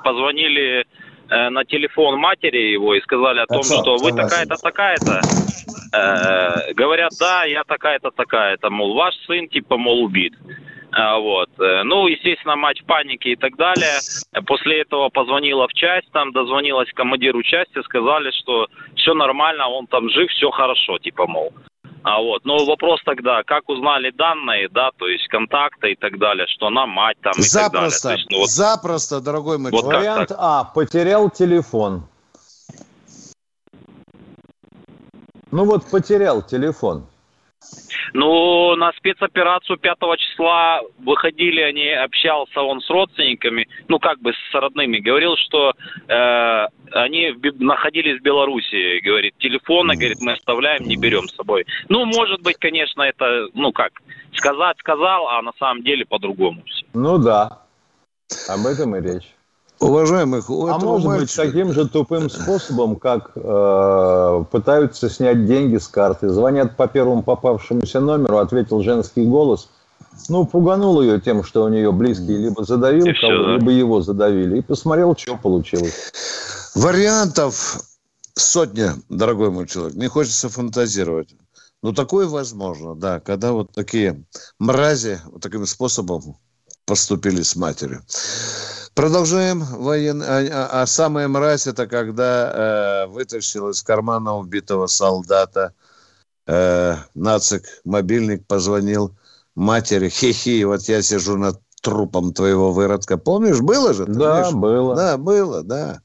позвонили на телефон матери его и сказали о том, Отцом, что вы такая-то, такая-то. Э, Говорят, да, я такая-то, такая-то, мол, ваш сын, типа, мол, убит. А, Вот. Э, Ну, естественно, мать в панике и так далее. После этого позвонила в часть, там дозвонилась командиру части, сказали, что все нормально, он там жив, все хорошо, типа, мол. А вот, но вопрос тогда, как узнали данные, да, то есть контакты и так далее, что она мать там и так далее. То есть, ну, вот, запросто, дорогой мой Вот человек. Вариант? А. Потерял телефон. Ну вот потерял телефон. Ну, на спецоперацию 5 числа выходили они, общался он с родственниками, ну, как бы с родными, говорил, что э, они в находились в Беларуси, говорит, телефоны, говорит, мы оставляем, не берем с собой. Ну, может быть, конечно, это, ну, как, сказать сказал, а на самом деле по-другому. Ну да. Об этом и речь. Уважаемых, у А может быть мальчика- таким же тупым способом, как э, пытаются снять деньги с карты, звонят по первому попавшемуся номеру, ответил женский голос. Ну, пуганул ее тем, что у нее близкий либо задавил И кого, либо его задавили. И посмотрел, что получилось. Вариантов сотня, дорогой мой человек. Не хочется фантазировать. Но такое возможно, да, когда вот такие мрази вот таким способом поступили с матерью. Продолжаем воен... А, а- а самая мразь это когда э, вытащил из кармана убитого солдата э, нацик, мобильник позвонил матери, хи-хи, вот я сижу над трупом твоего выродка. Помнишь, было же? Да, помнишь? было. Да, было, да.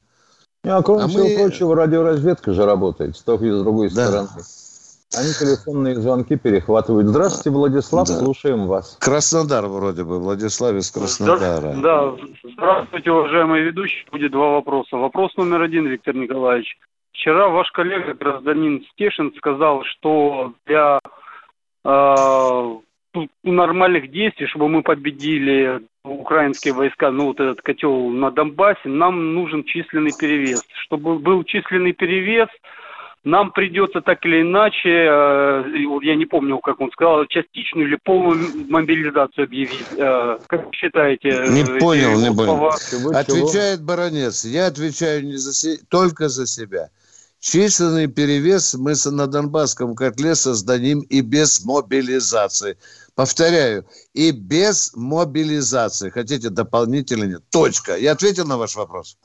Ну, а кроме А всего мы- прочего, радиоразведка же работает с той и с другой Да. стороны. Они телефонные звонки перехватывают. Здравствуйте, Владислав, Да. слушаем вас. Краснодар вроде бы, Владислав из Краснодара. Да, здравствуйте, уважаемый ведущий. Будет два вопроса. Вопрос номер один, Виктор Николаевич. Вчера ваш коллега, гражданин Стешин, сказал, что для э, нормальных действий, чтобы мы победили украинские войска, ну вот этот котел на Донбассе, нам нужен численный перевес. Чтобы был численный перевес, нам придется так или иначе, э, я не помню, как он сказал, частичную или полную мобилизацию объявить. Э, как считаете? Не э, понял, эти не понял. слова? Отвечает баронец. Я отвечаю не за се- только за себя. Численный перевес мы на Донбасском котле создадим и без мобилизации. Повторяю, и без мобилизации. Хотите дополнительно? Нет. Точка. Я ответил на ваш вопрос?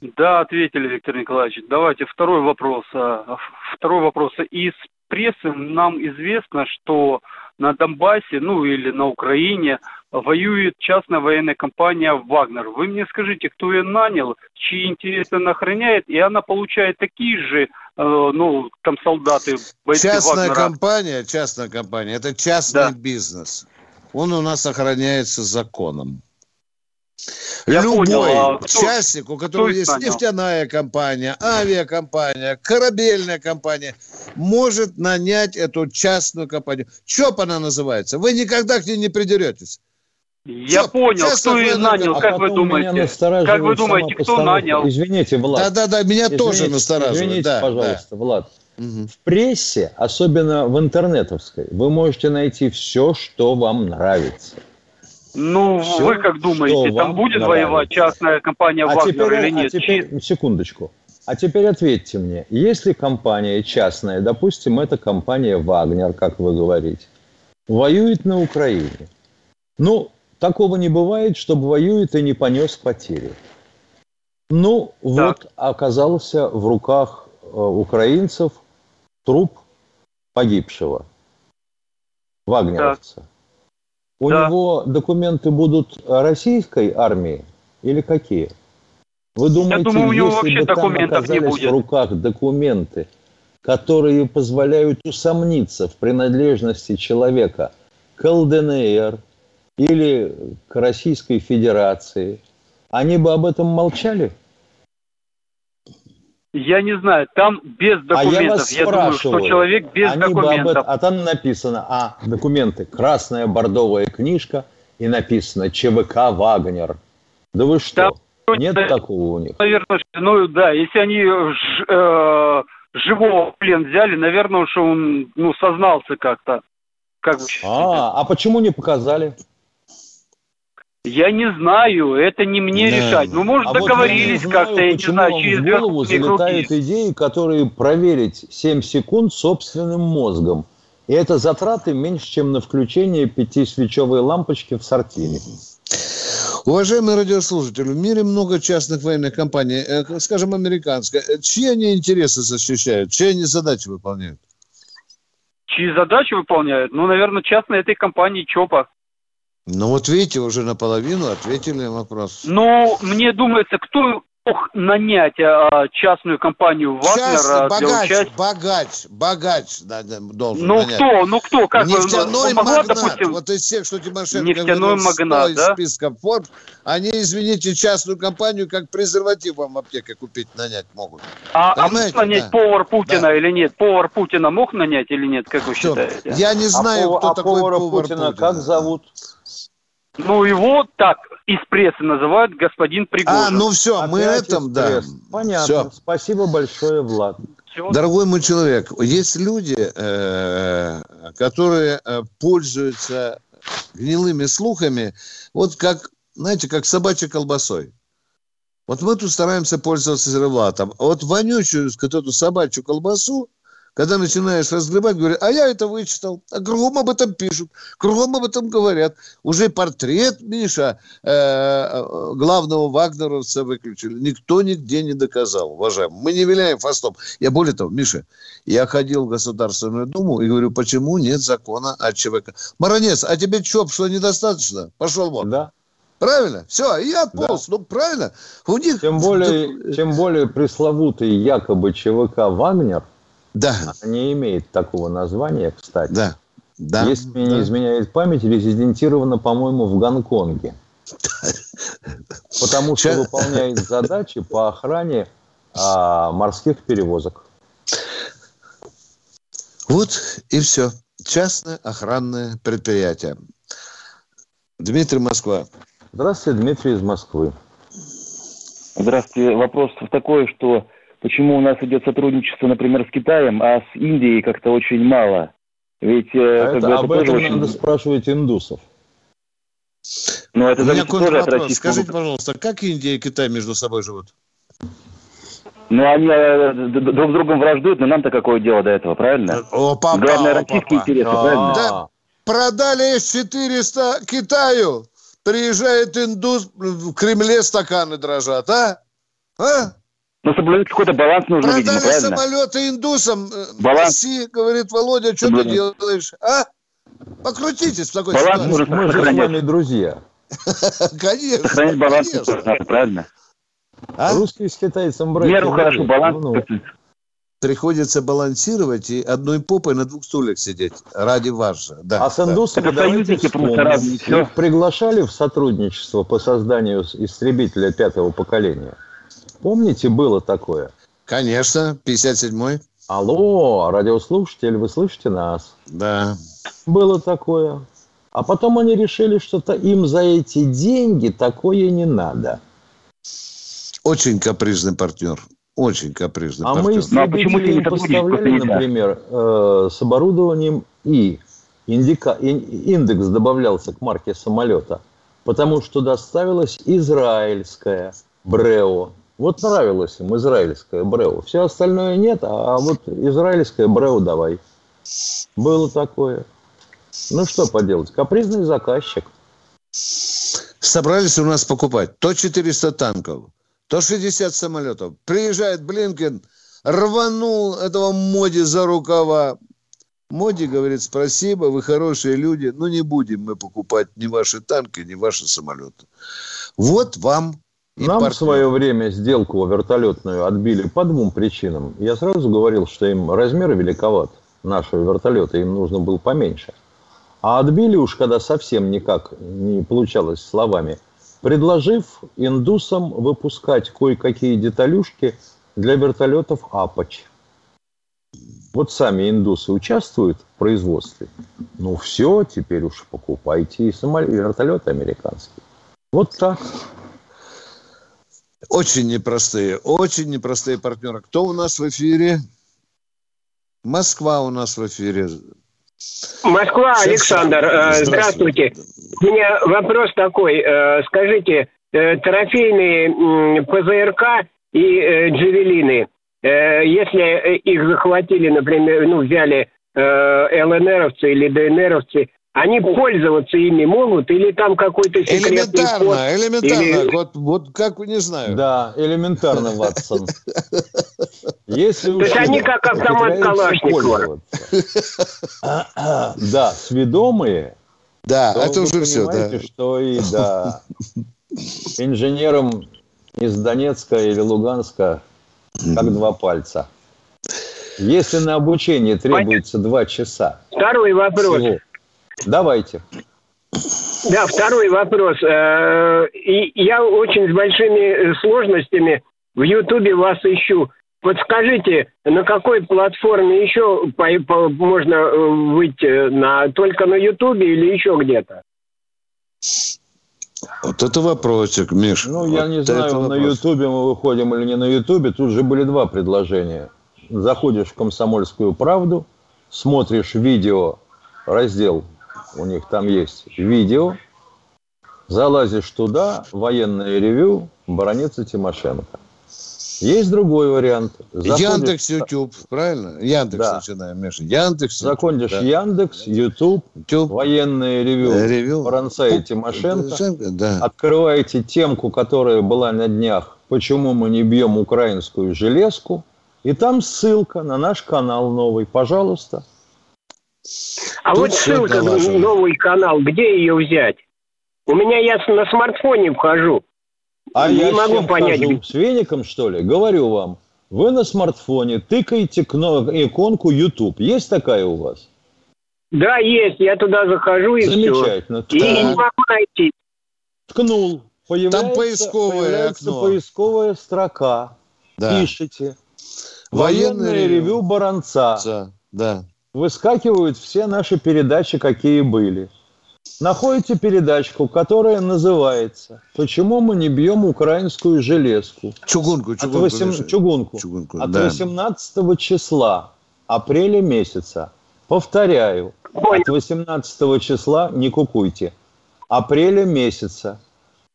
Да, ответили, Виктор Николаевич. Давайте второй вопрос. А, Второй вопрос. Из прессы нам известно, что на Донбассе, ну или на Украине, воюет частная военная компания «Вагнер». Вы мне скажите, кто ее нанял, чьи интересы она охраняет, и она получает такие же, э, ну, там солдаты, бойцы Частная Вагнера. компания, частная компания, это частный бизнес. Он у нас охраняется законом. Я Любой понял, а кто- частник, у которого есть нанял? нефтяная компания, авиакомпания, корабельная компания, может нанять эту частную компанию. ЧОП она называется. Вы никогда к ней не придеретесь. Я Чё, понял, кто ее нанял, компания. как вы А думаете? Как вы думаете, кто нанял? Извините, Влад. Да-да-да, меня тоже Извините, настораживает. Извините, да, пожалуйста, да. Влад. В прессе, особенно в интернетовской, вы можете найти все, что вам нравится. Ну, Всё, вы как думаете, там будет нравится. воевать частная компания А «Вагнер» теперь, или а нет? теперь, секундочку. А теперь ответьте мне, если компания частная, допустим, это компания «Вагнер», как вы говорите, воюет на Украине, ну, такого не бывает, чтобы воюет и не понес потери. Ну, вот оказался в руках э, украинцев труп погибшего вагнеровца. У Да. него документы будут российской армии или какие? Вы думаете, думаю, у него если вообще бы там оказались будет. в руках документы, которые позволяют усомниться в принадлежности человека к ЛДНР или к Российской Федерации, они бы об этом молчали? Я не знаю, там без а я документов. вас я думаю, что спрашиваю, человек без они бы об документов. этом- а там написано, а, документы, красная бордовая книжка, и написано ЧВК «Вагнер». Да вы что? Нет такого у них? Наверное, ну да, если они ж- э, живого в плен взяли, наверное, что он ну, сознался как-то. Как считаете? А, а почему не показали? Я не знаю, это не мне Да. решать. Ну, может, А договорились как-то, я не знаю, вам через в голову залетают круги. идеи, которые проверить 7 секунд собственным мозгом. И это затраты меньше, чем на включение пятисвечевой лампочки в сортире. Уважаемые радиослушатели, в мире много частных военных компаний, э, скажем, американская. Э, Чьи они интересы защищают? Чьи они задачи выполняют? Чьи задачи выполняют? Ну, наверное, частной этой компании ЧОПа. Ну вот видите, уже наполовину ответили на вопрос. Ну, мне думается, кто мог нанять а, частную компанию Вагнера Частный, для богач, участия? богач, богач да, да, должен Ну нанять. кто, ну кто, как Нефтяной могла, магнат. допустим, Вот из всех, что Тимошенко Нефтяной 100 магнат, из да? списка Forbes, они, извините, частную компанию как презерватив вам в аптеке купить, нанять могут. а, а Понимаете, мог нанять да. повар Путина или нет? Повар Путина мог нанять или нет, как вы Всё. считаете? Я не знаю, а кто а такой повара повар Путина Путина. как зовут? Ну, его так из прессы называют господин Пригожин. А, ну все, мы Опять этом, да. Понятно. Всё. Спасибо большое, Влад. Дорогой мой человек, есть люди, э, которые э, пользуются гнилыми слухами, вот как, знаете, как собачьей колбасой. Вот мы тут стараемся пользоваться сервелатом. А вот вонючую, вот эту собачью колбасу, когда начинаешь разгребать, говорят, а я это вычитал. А кругом об этом пишут, кругом об этом говорят. Уже портрет, Миша, э, э, главного вагнеровца выключили. Никто нигде не доказал, уважаемый. Мы не виляем фастом. Я более того, Миша, я ходил в Государственную Думу и говорю, почему нет закона о ЧВК? Маронец, а тебе ЧОП что, недостаточно? Пошел вон. Да. Правильно? Все, и я отполз. Да. Ну, правильно. У них... Тем более, тем более пресловутый якобы ЧВК «Вагнер» Да. Не имеет такого названия, кстати. Да. Да. Если мне да. не изменяет память, резидентировано, по-моему, в Гонконге. Потому что выполняет задачи по охране а, морских перевозок. Вот и все. Частное охранное предприятие. Дмитрий Москва. Здравствуйте, Дмитрий из Москвы. Здравствуйте. Вопрос такой, что почему у нас идет сотрудничество, например, с Китаем, а с Индией как-то очень мало. Ведь э, а это, это об этом очень... надо спрашивать индусов. Но ну, это У меня тоже вопрос. от российского... Скажите, пожалуйста, как Индия и Китай между собой живут? Ну, они э, друг с другом враждуют, но нам-то какое дело до этого, правильно? Опа, Главное, российские интересы, а. правильно? Да, продали С-400 Китаю, приезжает индус, в Кремле стаканы дрожат, а? А? Ну, соблюдать какой-то баланс нужно, Продали видимо, правильно? самолеты индусам. Э, баланс. России, говорит, Володя, что ты делаешь? А? Покрутитесь в такой баланс ситуации. Нужно Мы же с вами друзья. Конечно. Сохранить баланс нужно, правильно? А? Русские с китайцем брать. Меру хорошо, баланс. Ну, ну. Приходится балансировать и одной попой на двух стульях сидеть. Ради вас же. Да, а с индусами да. давайте вспомним. Их приглашали в сотрудничество по созданию истребителя пятого поколения? Помните, было такое? Конечно, 57-й. Алло, радиослушатель, вы слышите нас? Да. Было такое. А потом они решили, что-то им за эти деньги такое не надо. Очень капризный партнер. Очень капризный а партнер. мы а почему им поставляли, например, э, с оборудованием и индика, индекс добавлялся к марке самолета, потому что доставилась израильская Брео вот нравилось им израильское Брео. Все остальное нет, а вот израильское Брео давай. Было такое. Ну что поделать, капризный заказчик. Собрались у нас покупать то 400 танков, то 60 самолетов. Приезжает Блинкен, рванул этого Моди за рукава. Моди говорит, спасибо, вы хорошие люди, но не будем мы покупать ни ваши танки, ни ваши самолеты. Вот вам и Нам партнер. в свое время сделку вертолетную отбили по двум причинам. Я сразу говорил, что им размеры великоват нашего вертолета, им нужно было поменьше. А отбили уж, когда совсем никак не получалось словами, предложив индусам выпускать кое-какие деталюшки для вертолетов «Апач». Вот сами индусы участвуют в производстве. Ну все, теперь уж покупайте и самолет, вертолеты американские. Вот так. Очень непростые, очень непростые партнеры. Кто у нас в эфире? Москва у нас в эфире. Москва, Александр, э, здравствуйте. У меня вопрос такой. Э, скажите, э, трофейные ПЗРК и Джавелины, если их захватили, например, ну, взяли ЛНРовцы или ДНРовцы, они пользоваться ими могут или там какой-то секретный Элементарно, код, элементарно. Или... Вот, вот как, не знаю. Да, элементарно, Ватсон. Если То есть они как автомат Калашникова. Да, сведомые. Да, это уже все, да. что и да, инженерам из Донецка или Луганска как два пальца. Если на обучение требуется два часа. Второй вопрос. Всего, Давайте. Да, второй вопрос. Э, и я очень с большими сложностями в Ютубе вас ищу. Подскажите, на какой платформе еще можно э, выйти? На, только на Ютубе или еще где-то? Вот это вопросик, Миш. Ну, я вот не знаю, на Ютубе мы выходим или не на Ютубе. Тут же были два предложения. Заходишь в «Комсомольскую правду», смотришь видео, раздел у них там есть видео, залазишь туда, военное ревю, баронец Тимошенко. Есть другой вариант. Заходишь... Яндекс, YouTube, правильно? Яндекс да. начинаем, Миша. Яндекс. Заходишь да. Яндекс, YouTube, YouTube, военное ревю, ревю. Баранца и Тимошенко. Да. Открываете темку, которая была на днях «Почему мы не бьем украинскую железку?» И там ссылка на наш канал новый. Пожалуйста. А Тут вот ссылка на новый канал, где ее взять? У меня я на смартфоне вхожу. А не я могу понять. Хожу? С веником, что ли? Говорю вам. Вы на смартфоне тыкаете иконку YouTube. Есть такая у вас? Да, есть. Я туда захожу и Замечательно. все. И не могу найти. Ткнул. Появляется, Там поисковое появляется окно. поисковая строка. Да. Пишите. Военное, Военное ревю Баранца. Да. Выскакивают все наши передачи, какие были находите передачку, которая называется «Почему мы не бьем украинскую железку?» Чугунку, чугунку. От, 8... чугунку. чугунку От да. 18 числа апреля месяца. Повторяю, от 18 числа не кукуйте. Апреля месяца.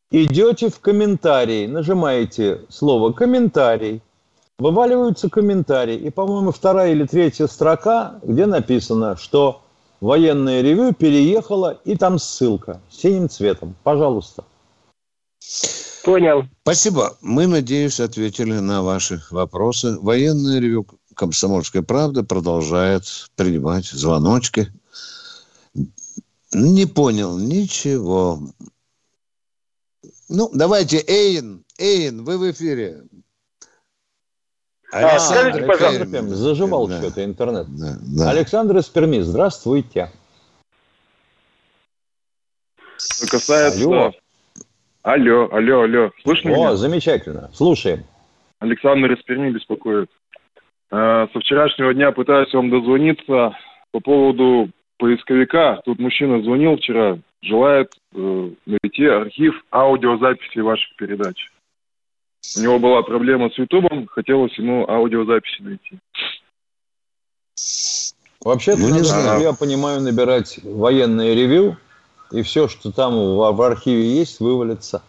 Идете в комментарии, нажимаете слово «комментарий», вываливаются комментарии. И, по-моему, вторая или третья строка, где написано, что военное ревю переехала, и там ссылка синим цветом. Пожалуйста. Понял. Спасибо. Мы, надеюсь, ответили на ваши вопросы. Военное ревю «Комсомольская правда» продолжает принимать звоночки. Не понял ничего. Ну, давайте, Эйн, Эйн, вы в эфире. А, скажите, пожалуйста. Пермь. Заживал да. что-то интернет. Да, да. Александр из Перми, здравствуйте. Что касается... Алло. Алло, алло, алло. Слышно О, меня? замечательно. Слушаем. Александр из Перми беспокоит. Э, со вчерашнего дня пытаюсь вам дозвониться по поводу поисковика. Тут мужчина звонил вчера, желает э, найти архив аудиозаписи ваших передач. У него была проблема с Ютубом, хотелось ему аудиозаписи найти. Вообще-то, ну, надо, я понимаю, набирать военное ревю, и все, что там в, в архиве есть, вывалится.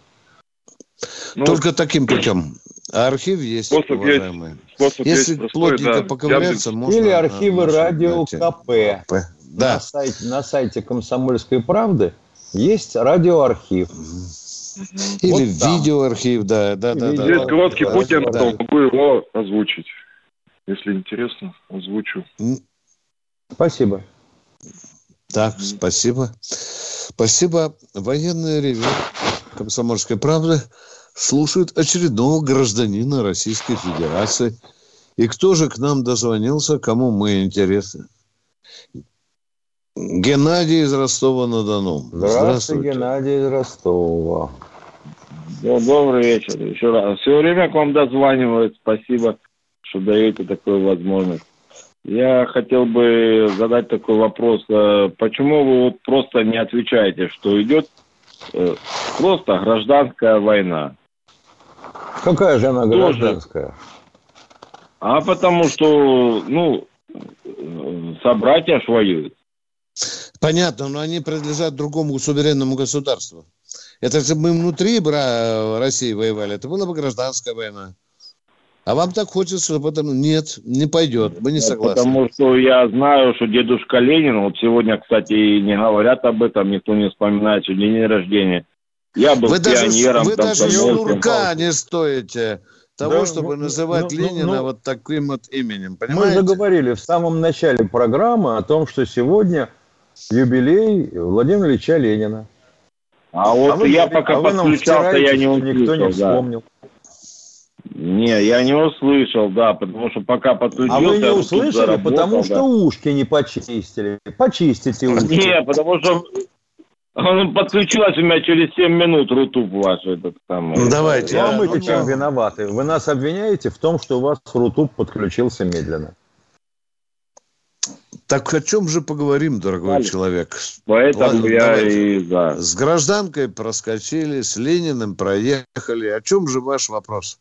Ну, Только таким путем. А архив есть, способ уважаемые. Есть, способ Если есть простой, плотненько да. поковыряться, можно... Или архивы радио КП. Да. На сайте, на сайте «Комсомольской правды» есть радиоархив. Или вот видеоархив, да, да, да. Есть да, короткий да, путь, я да. могу его озвучить. Если интересно, озвучу. Спасибо. Так, спасибо. Спасибо. Военное ревю Комсомольской правды слушает очередного гражданина Российской Федерации. И кто же к нам дозвонился, кому мы интересны? Геннадий из Ростова-на-Дону. Здравствуйте, Здравствуйте, Геннадий из Ростова. Добрый вечер еще раз. Все время к вам дозванивают. Спасибо, что даете такую возможность. Я хотел бы задать такой вопрос. Э, почему вы вот просто не отвечаете, что идет э, просто гражданская война? Какая же она гражданская? А потому что, ну, э, собратья ж воюют. Понятно, но они принадлежат другому суверенному государству. Это же мы внутри России воевали, это была бы гражданская война. А вам так хочется, чтобы это нет, не пойдет, мы не согласны. Потому что я знаю, что дедушка Ленин, вот сегодня, кстати, не говорят об этом, никто не вспоминает, что день рождения. Я был вы пионером. Даже, вы даже шнурка не стоите того, да, чтобы ну, называть ну, Ленина ну, вот таким вот именем, понимаете? Мы заговорили в самом начале программы о том, что сегодня юбилей Владимира Ильича Ленина. А вот а вы, я пока а подключался, я не услышал. Никто не вспомнил. Да. Не, я не услышал, да, потому что пока подключился... А вы не услышали, потому да. что ушки не почистили. Почистите ушки. Не, потому что он подключилась у меня через 7 минут, Рутуб ваш этот самый. Ну, давайте. Ну, а мы-то чем виноваты? Вы нас обвиняете в том, что у вас Рутуб подключился медленно. Так о чем же поговорим, дорогой Далее. человек? Поэтому Ладно, я давайте. и да. С гражданкой проскочили, с Лениным проехали. О чем же ваш вопрос?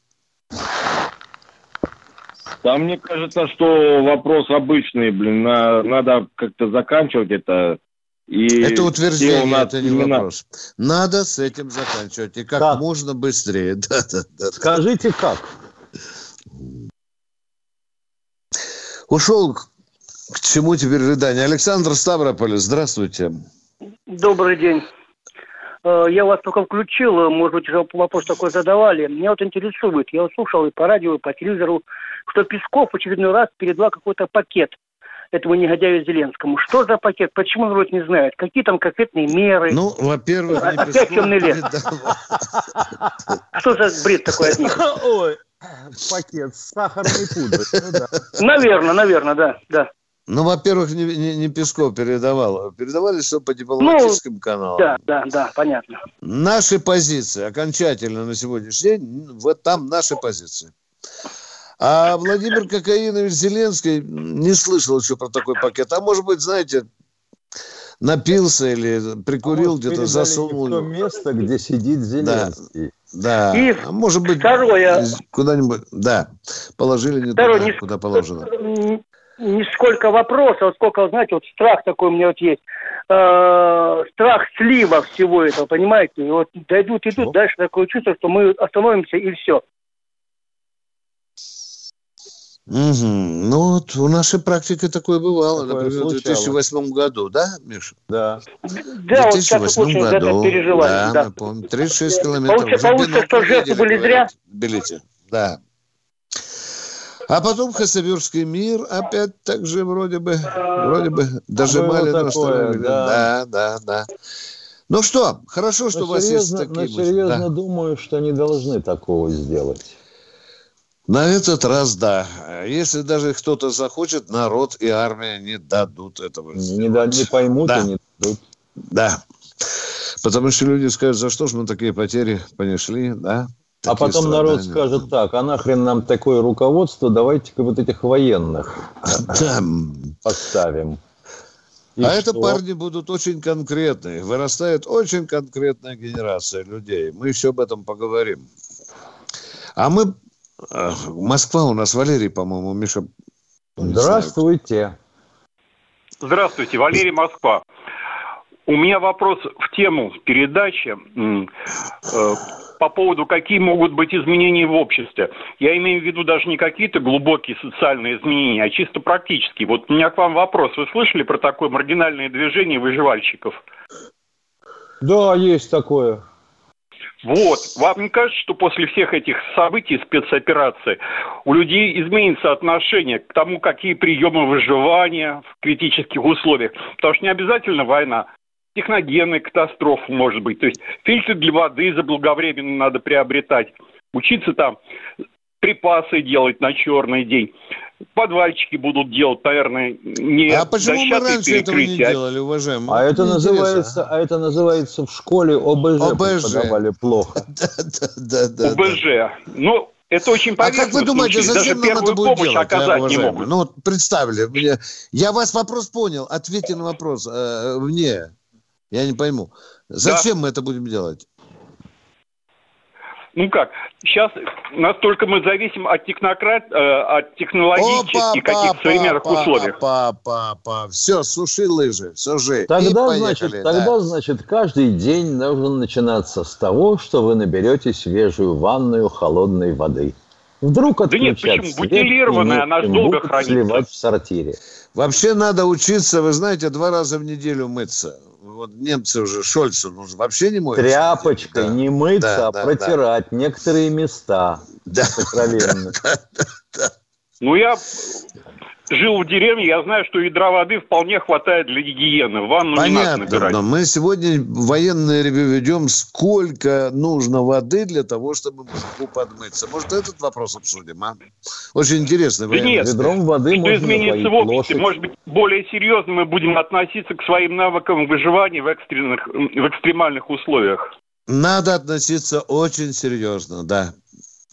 Да, мне кажется, что вопрос обычный, блин, на, надо как-то заканчивать это. И это утверждение, это не имена... вопрос. Надо с этим заканчивать, и как, как? можно быстрее. Да, да, да, Скажите, как? Ушел к, чему теперь рыдание. Александр Ставрополь, здравствуйте. Добрый день. Э, Я вас только включил, э, может быть, уже вопрос такой задавали. Меня вот интересует, я слушал и по радио, и по телевизору, что Песков в очередной раз передал какой-то пакет этому негодяю Зеленскому. Что за пакет? Почему народ не знает? Какие там конкретные меры? Ну, во-первых, не Опять Песков темный лес. Что за бред такой от них? Ой, пакет с сахарной пудрой. Ну. Наверное, наверное, да, да. Ну, во-первых, не, не- не Песков передавал. Передавали все по дипломатическим каналам. Да, да, да, понятно. Наши позиции окончательно на сегодняшний день, вот там наши позиции. А Владимир Кокаинович Зеленский не слышал еще про такой пакет. А может быть, знаете, напился или прикурил, где-то Передали засунул. не в то место, где сидит Зеленский. Да, И а может быть, второе. куда-нибудь, да, положили не Второе, туда, не- куда положено. Не сколько вопросов, сколько, знаете, вот страх такой у меня вот есть. Э, страх слива всего этого, понимаете? И вот дойдут, идут, дальше такое чувство, что мы остановимся и все. Мгм. Ну, вот в нашей практике такое бывало, Такое например, в случалось. 2008 году, да, Миша? Да. Да, В вот сейчас 2008 очень за это году, переживали. да, Да, мы помним, 36 километров. Получается, Уже получится, что жертвы были зря? Белите, да. А потом Хасавюрский мир опять так же вроде бы, вроде бы дожимали нас. такое, да. да, да, да. Ну что, хорошо, что Но у вас есть серьезно, такие но мысли. серьезно Да. думаю, что не должны такого сделать. На этот раз да. Если даже кто-то захочет, народ и армия не дадут этого Не, не поймут Да. и не дадут. Да. Потому что люди скажут, за что же мы такие потери понесли, да? А потом народ страдания. скажет так, а нахрен нам такое руководство, давайте-ка вот этих военных Да. поставим. И а это что? парни будут очень конкретные. Вырастает очень конкретная генерация людей. Мы еще об этом поговорим. А мы... э, Москва у нас, Валерий, по-моему, Миша... Здравствуйте. Здравствуйте, Валерий Москва. У меня вопрос в тему передачи э, по поводу, какие могут быть изменения в обществе. Я имею в виду даже не какие-то глубокие социальные изменения, а чисто практические. Вот у меня к вам вопрос. Вы слышали про такое маргинальное движение выживальщиков? Да, есть такое. Вот. Вам не кажется, что после всех этих событий, спецопераций, у людей изменится отношение к тому, какие приемы выживания в критических условиях? Потому что не обязательно война. Техногенная катастрофа может быть. То есть фильтры для воды заблаговременно надо приобретать. Учиться там припасы делать на черный день. Подвальчики будут делать, наверное, не А почему мы раньше этого не перекрытия, а делали, уважаемые? А это называется, а это называется в школе ОБЖ, ОБЖ. преподавали плохо. Да, да, ОБЖ. Ну, это очень А как вы думаете, учили. зачем Даже нам это будет делать, а, не уважаемые? могут. Ну вот представили, я вас вопрос понял, ответьте на вопрос э, мне, я не пойму. Зачем мы это будем делать? Ну как, сейчас настолько мы зависим от технократ, э, от технологических каких-то современных условиях. Папа, папа, все, суши лыжи, все же. Тогда, И поехали, значит, да. тогда, значит, каждый день должен начинаться с того, что вы наберете свежую ванную холодной воды. Вдруг Да нет, отключат почему? Бутилированная, она ж им долго хранится. сливать в сортире. Вообще надо учиться, вы знаете, два раза в неделю мыться. Вот немцы уже, Шольцу, ну, вообще не моются. Тряпочкой не мыться, Да, а да, протирать некоторые места сокровенные. Ну, я жил в деревне, я знаю, что ведра воды вполне хватает для гигиены. Ванну не надо Понятно, набирать. но мы сегодня военное ревю ведем, сколько нужно воды для того, чтобы мужику подмыться. Может, этот вопрос обсудим, а? Очень интересный Да нет, воды что изменится в обществе? Может быть, более серьезно мы будем относиться к своим навыкам выживания в, экстренных, в экстремальных условиях. Надо относиться очень серьезно, да.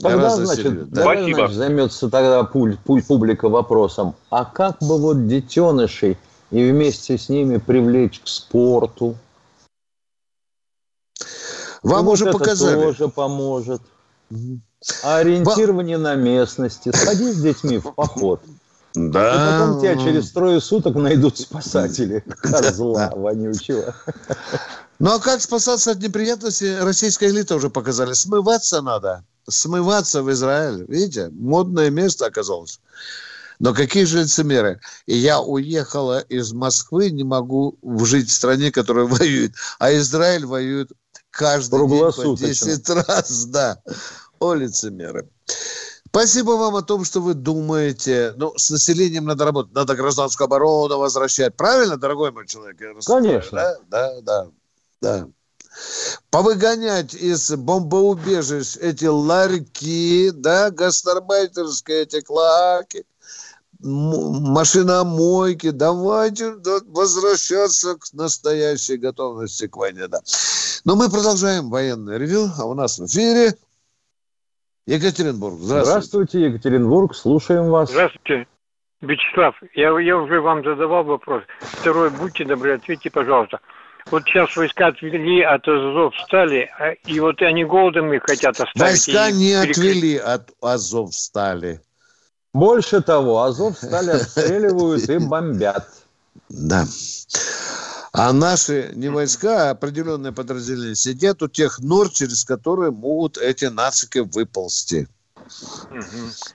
Тогда, значит, тогда, значит, займется тогда пуль- пуль- публика вопросом, а как бы вот детенышей и вместе с ними привлечь к спорту? Вам Ну, уже вот это показали. тоже поможет. А ориентирование на местности. Сходи с детьми в поход. Да. И потом тебя через трое суток найдут спасатели. Козла вонючего. Ну а как спасаться от неприятностей, российская элита уже показали. Смываться надо. Смываться в Израиль. Видите, модное место оказалось. Но какие же лицемеры? И я уехала из Москвы, не могу жить в стране, которая воюет. А Израиль воюет каждый день по 10 раз. Да. О, лицемеры. Спасибо вам о том, что вы думаете. Ну, с населением надо работать. Надо гражданскую оборону возвращать. Правильно, дорогой мой человек? Конечно. Да, да, да. да. Повыгонять из бомбоубежищ эти ларьки, да, гастарбайтерские эти клаки, машиномойки. Давайте возвращаться к настоящей готовности к войне, да. Но мы продолжаем военное ревю, а у нас в эфире Екатеринбург. Здравствуйте. Здравствуйте, Екатеринбург. Слушаем вас. Здравствуйте. Вячеслав, я, я уже вам задавал вопрос. Второй, будьте добры, ответьте, пожалуйста. Вот сейчас войска отвели от Азов стали, а, и вот они голодом их хотят оставить. Войска не отвели от Азов стали. Больше того, Азов стали отстреливают и бомбят. Да. А наши не войска, а определенные подразделения сидят у тех нор, через которые могут эти нацики выползти.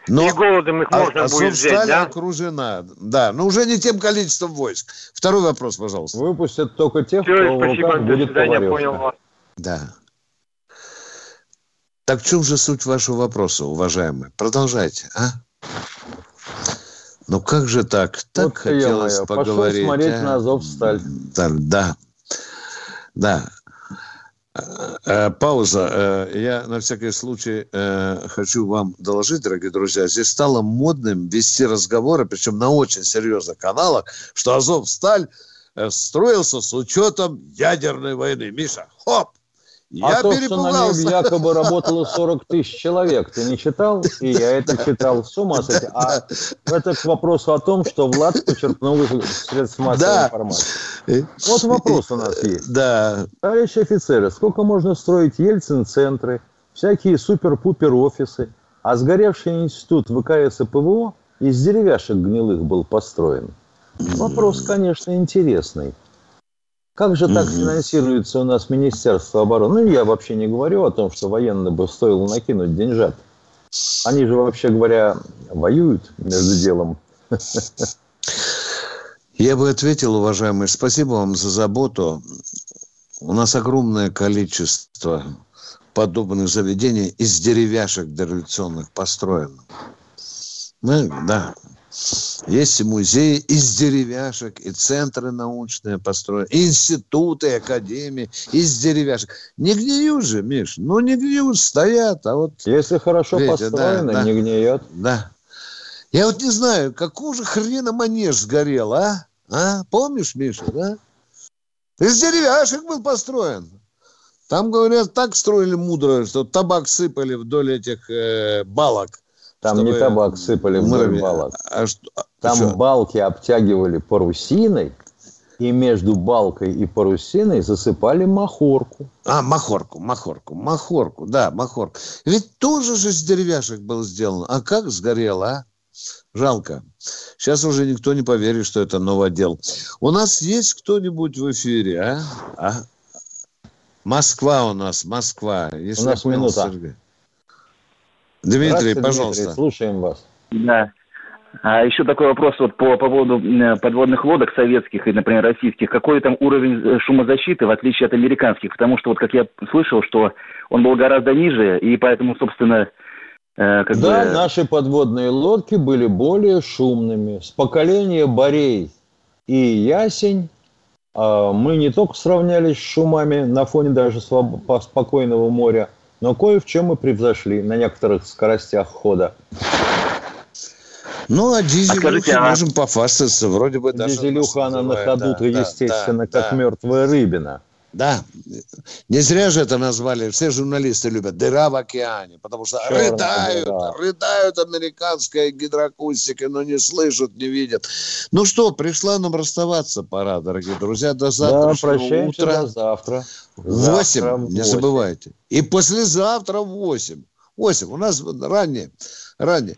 Но и голодом их можно будет взять, да? окружена. Да, но уже не тем количеством войск. Второй вопрос, пожалуйста. Выпустят только тех, Все, кто спасибо, будет свидания, понял вас. Да. Так в чем же суть вашего вопроса, уважаемые? Продолжайте, а? Ну как же так? Так вот хотелось моя. поговорить. Пошел смотреть а? на Азовсталь. Да, да. Да. Э, пауза. Э, я на всякий случай э, хочу вам доложить, дорогие друзья, здесь стало модным вести разговоры, причем на очень серьезных каналах, что Азовсталь строился с учетом ядерной войны. Миша, хоп! Я а то, что на нем якобы работало 40 тысяч человек, ты не читал? И я это читал. С ума сойти. А это к вопросу о том, что Влад почерпнул из средств массовой да. информации. Вот вопрос у нас есть. Да. Товарищи офицеры, сколько можно строить Ельцин-центры, всякие супер-пупер офисы, а сгоревший институт ВКС и ПВО из деревяшек гнилых был построен? Вопрос, конечно, интересный. Как же так финансируется у нас Министерство обороны? Ну, я вообще не говорю о том, что военный бы стоило накинуть деньжат. Они же, вообще говоря, воюют между делом. Я бы ответил, уважаемый, спасибо вам за заботу. У нас огромное количество подобных заведений из деревяшек дореволюционных построено. Ну, да, есть и музеи из деревяшек, и центры научные построены, и институты, и академии из деревяшек. Не гниют же, Миш, ну не гниют, стоят. А вот, Если хорошо видите, построено, да, не да, гниет. Да. Я вот не знаю, какого же хрена манеж сгорел, а? А? Помнишь, Миша, да? Из деревяшек был построен. Там, говорят, так строили мудро, что табак сыпали вдоль этих э, балок. Там чтобы... не табак сыпали в балок. А что... А Там что? балки обтягивали парусиной, и между балкой и парусиной засыпали махорку. А, махорку, махорку, махорку, да, махорку. Ведь тоже же с деревяшек было сделано. А как сгорело, а? Жалко. Сейчас уже никто не поверит, что это новодел. У нас есть кто-нибудь в эфире, а? а? Москва у нас, Москва. Если у нас минута. Сергей. Дмитрий, пожалуйста. Дмитрий, слушаем вас. Да. А еще такой вопрос вот по, по поводу подводных лодок советских и, например, российских. Какой там уровень э, шумозащиты, в отличие от американских? Потому что, вот как я слышал, что он был гораздо ниже, и поэтому, собственно, э, как да, бы... наши подводные лодки были более шумными. С поколения Борей и Ясень э, мы не только сравнялись с шумами на фоне даже спокойного моря, но кое в чем мы превзошли на некоторых скоростях хода. Ну, а дизелюхи а можем пофастаться, вроде бы даже... Дизелюха, она на ходу-то, да, естественно, да, как да. мертвая рыбина. Да, не зря же это назвали, все журналисты любят, дыра в океане, потому что Черная рыдают, дыра. рыдают американская гидроакустика, но не слышат, не видят. Ну что, пришла нам расставаться пора, дорогие друзья, до завтрашнего да, утра. до завтра. Восемь, не забывайте. И послезавтра в восемь. Восемь, у нас ранее. Ранее.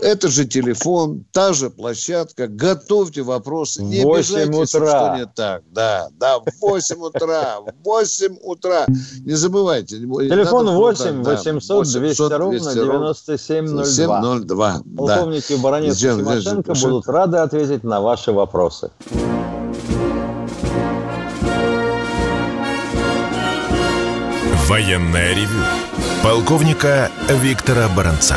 Это же телефон, та же площадка. Готовьте вопросы. Не 8 обижайтесь, утра. что не так. Да, да, в 8 утра. В 8 утра. Не забывайте. Телефон 8 800 200 ровно 9702. Полковники Баранец и Тимошенко будут рады ответить на ваши вопросы. Военная ревю. Полковника Виктора Баранца.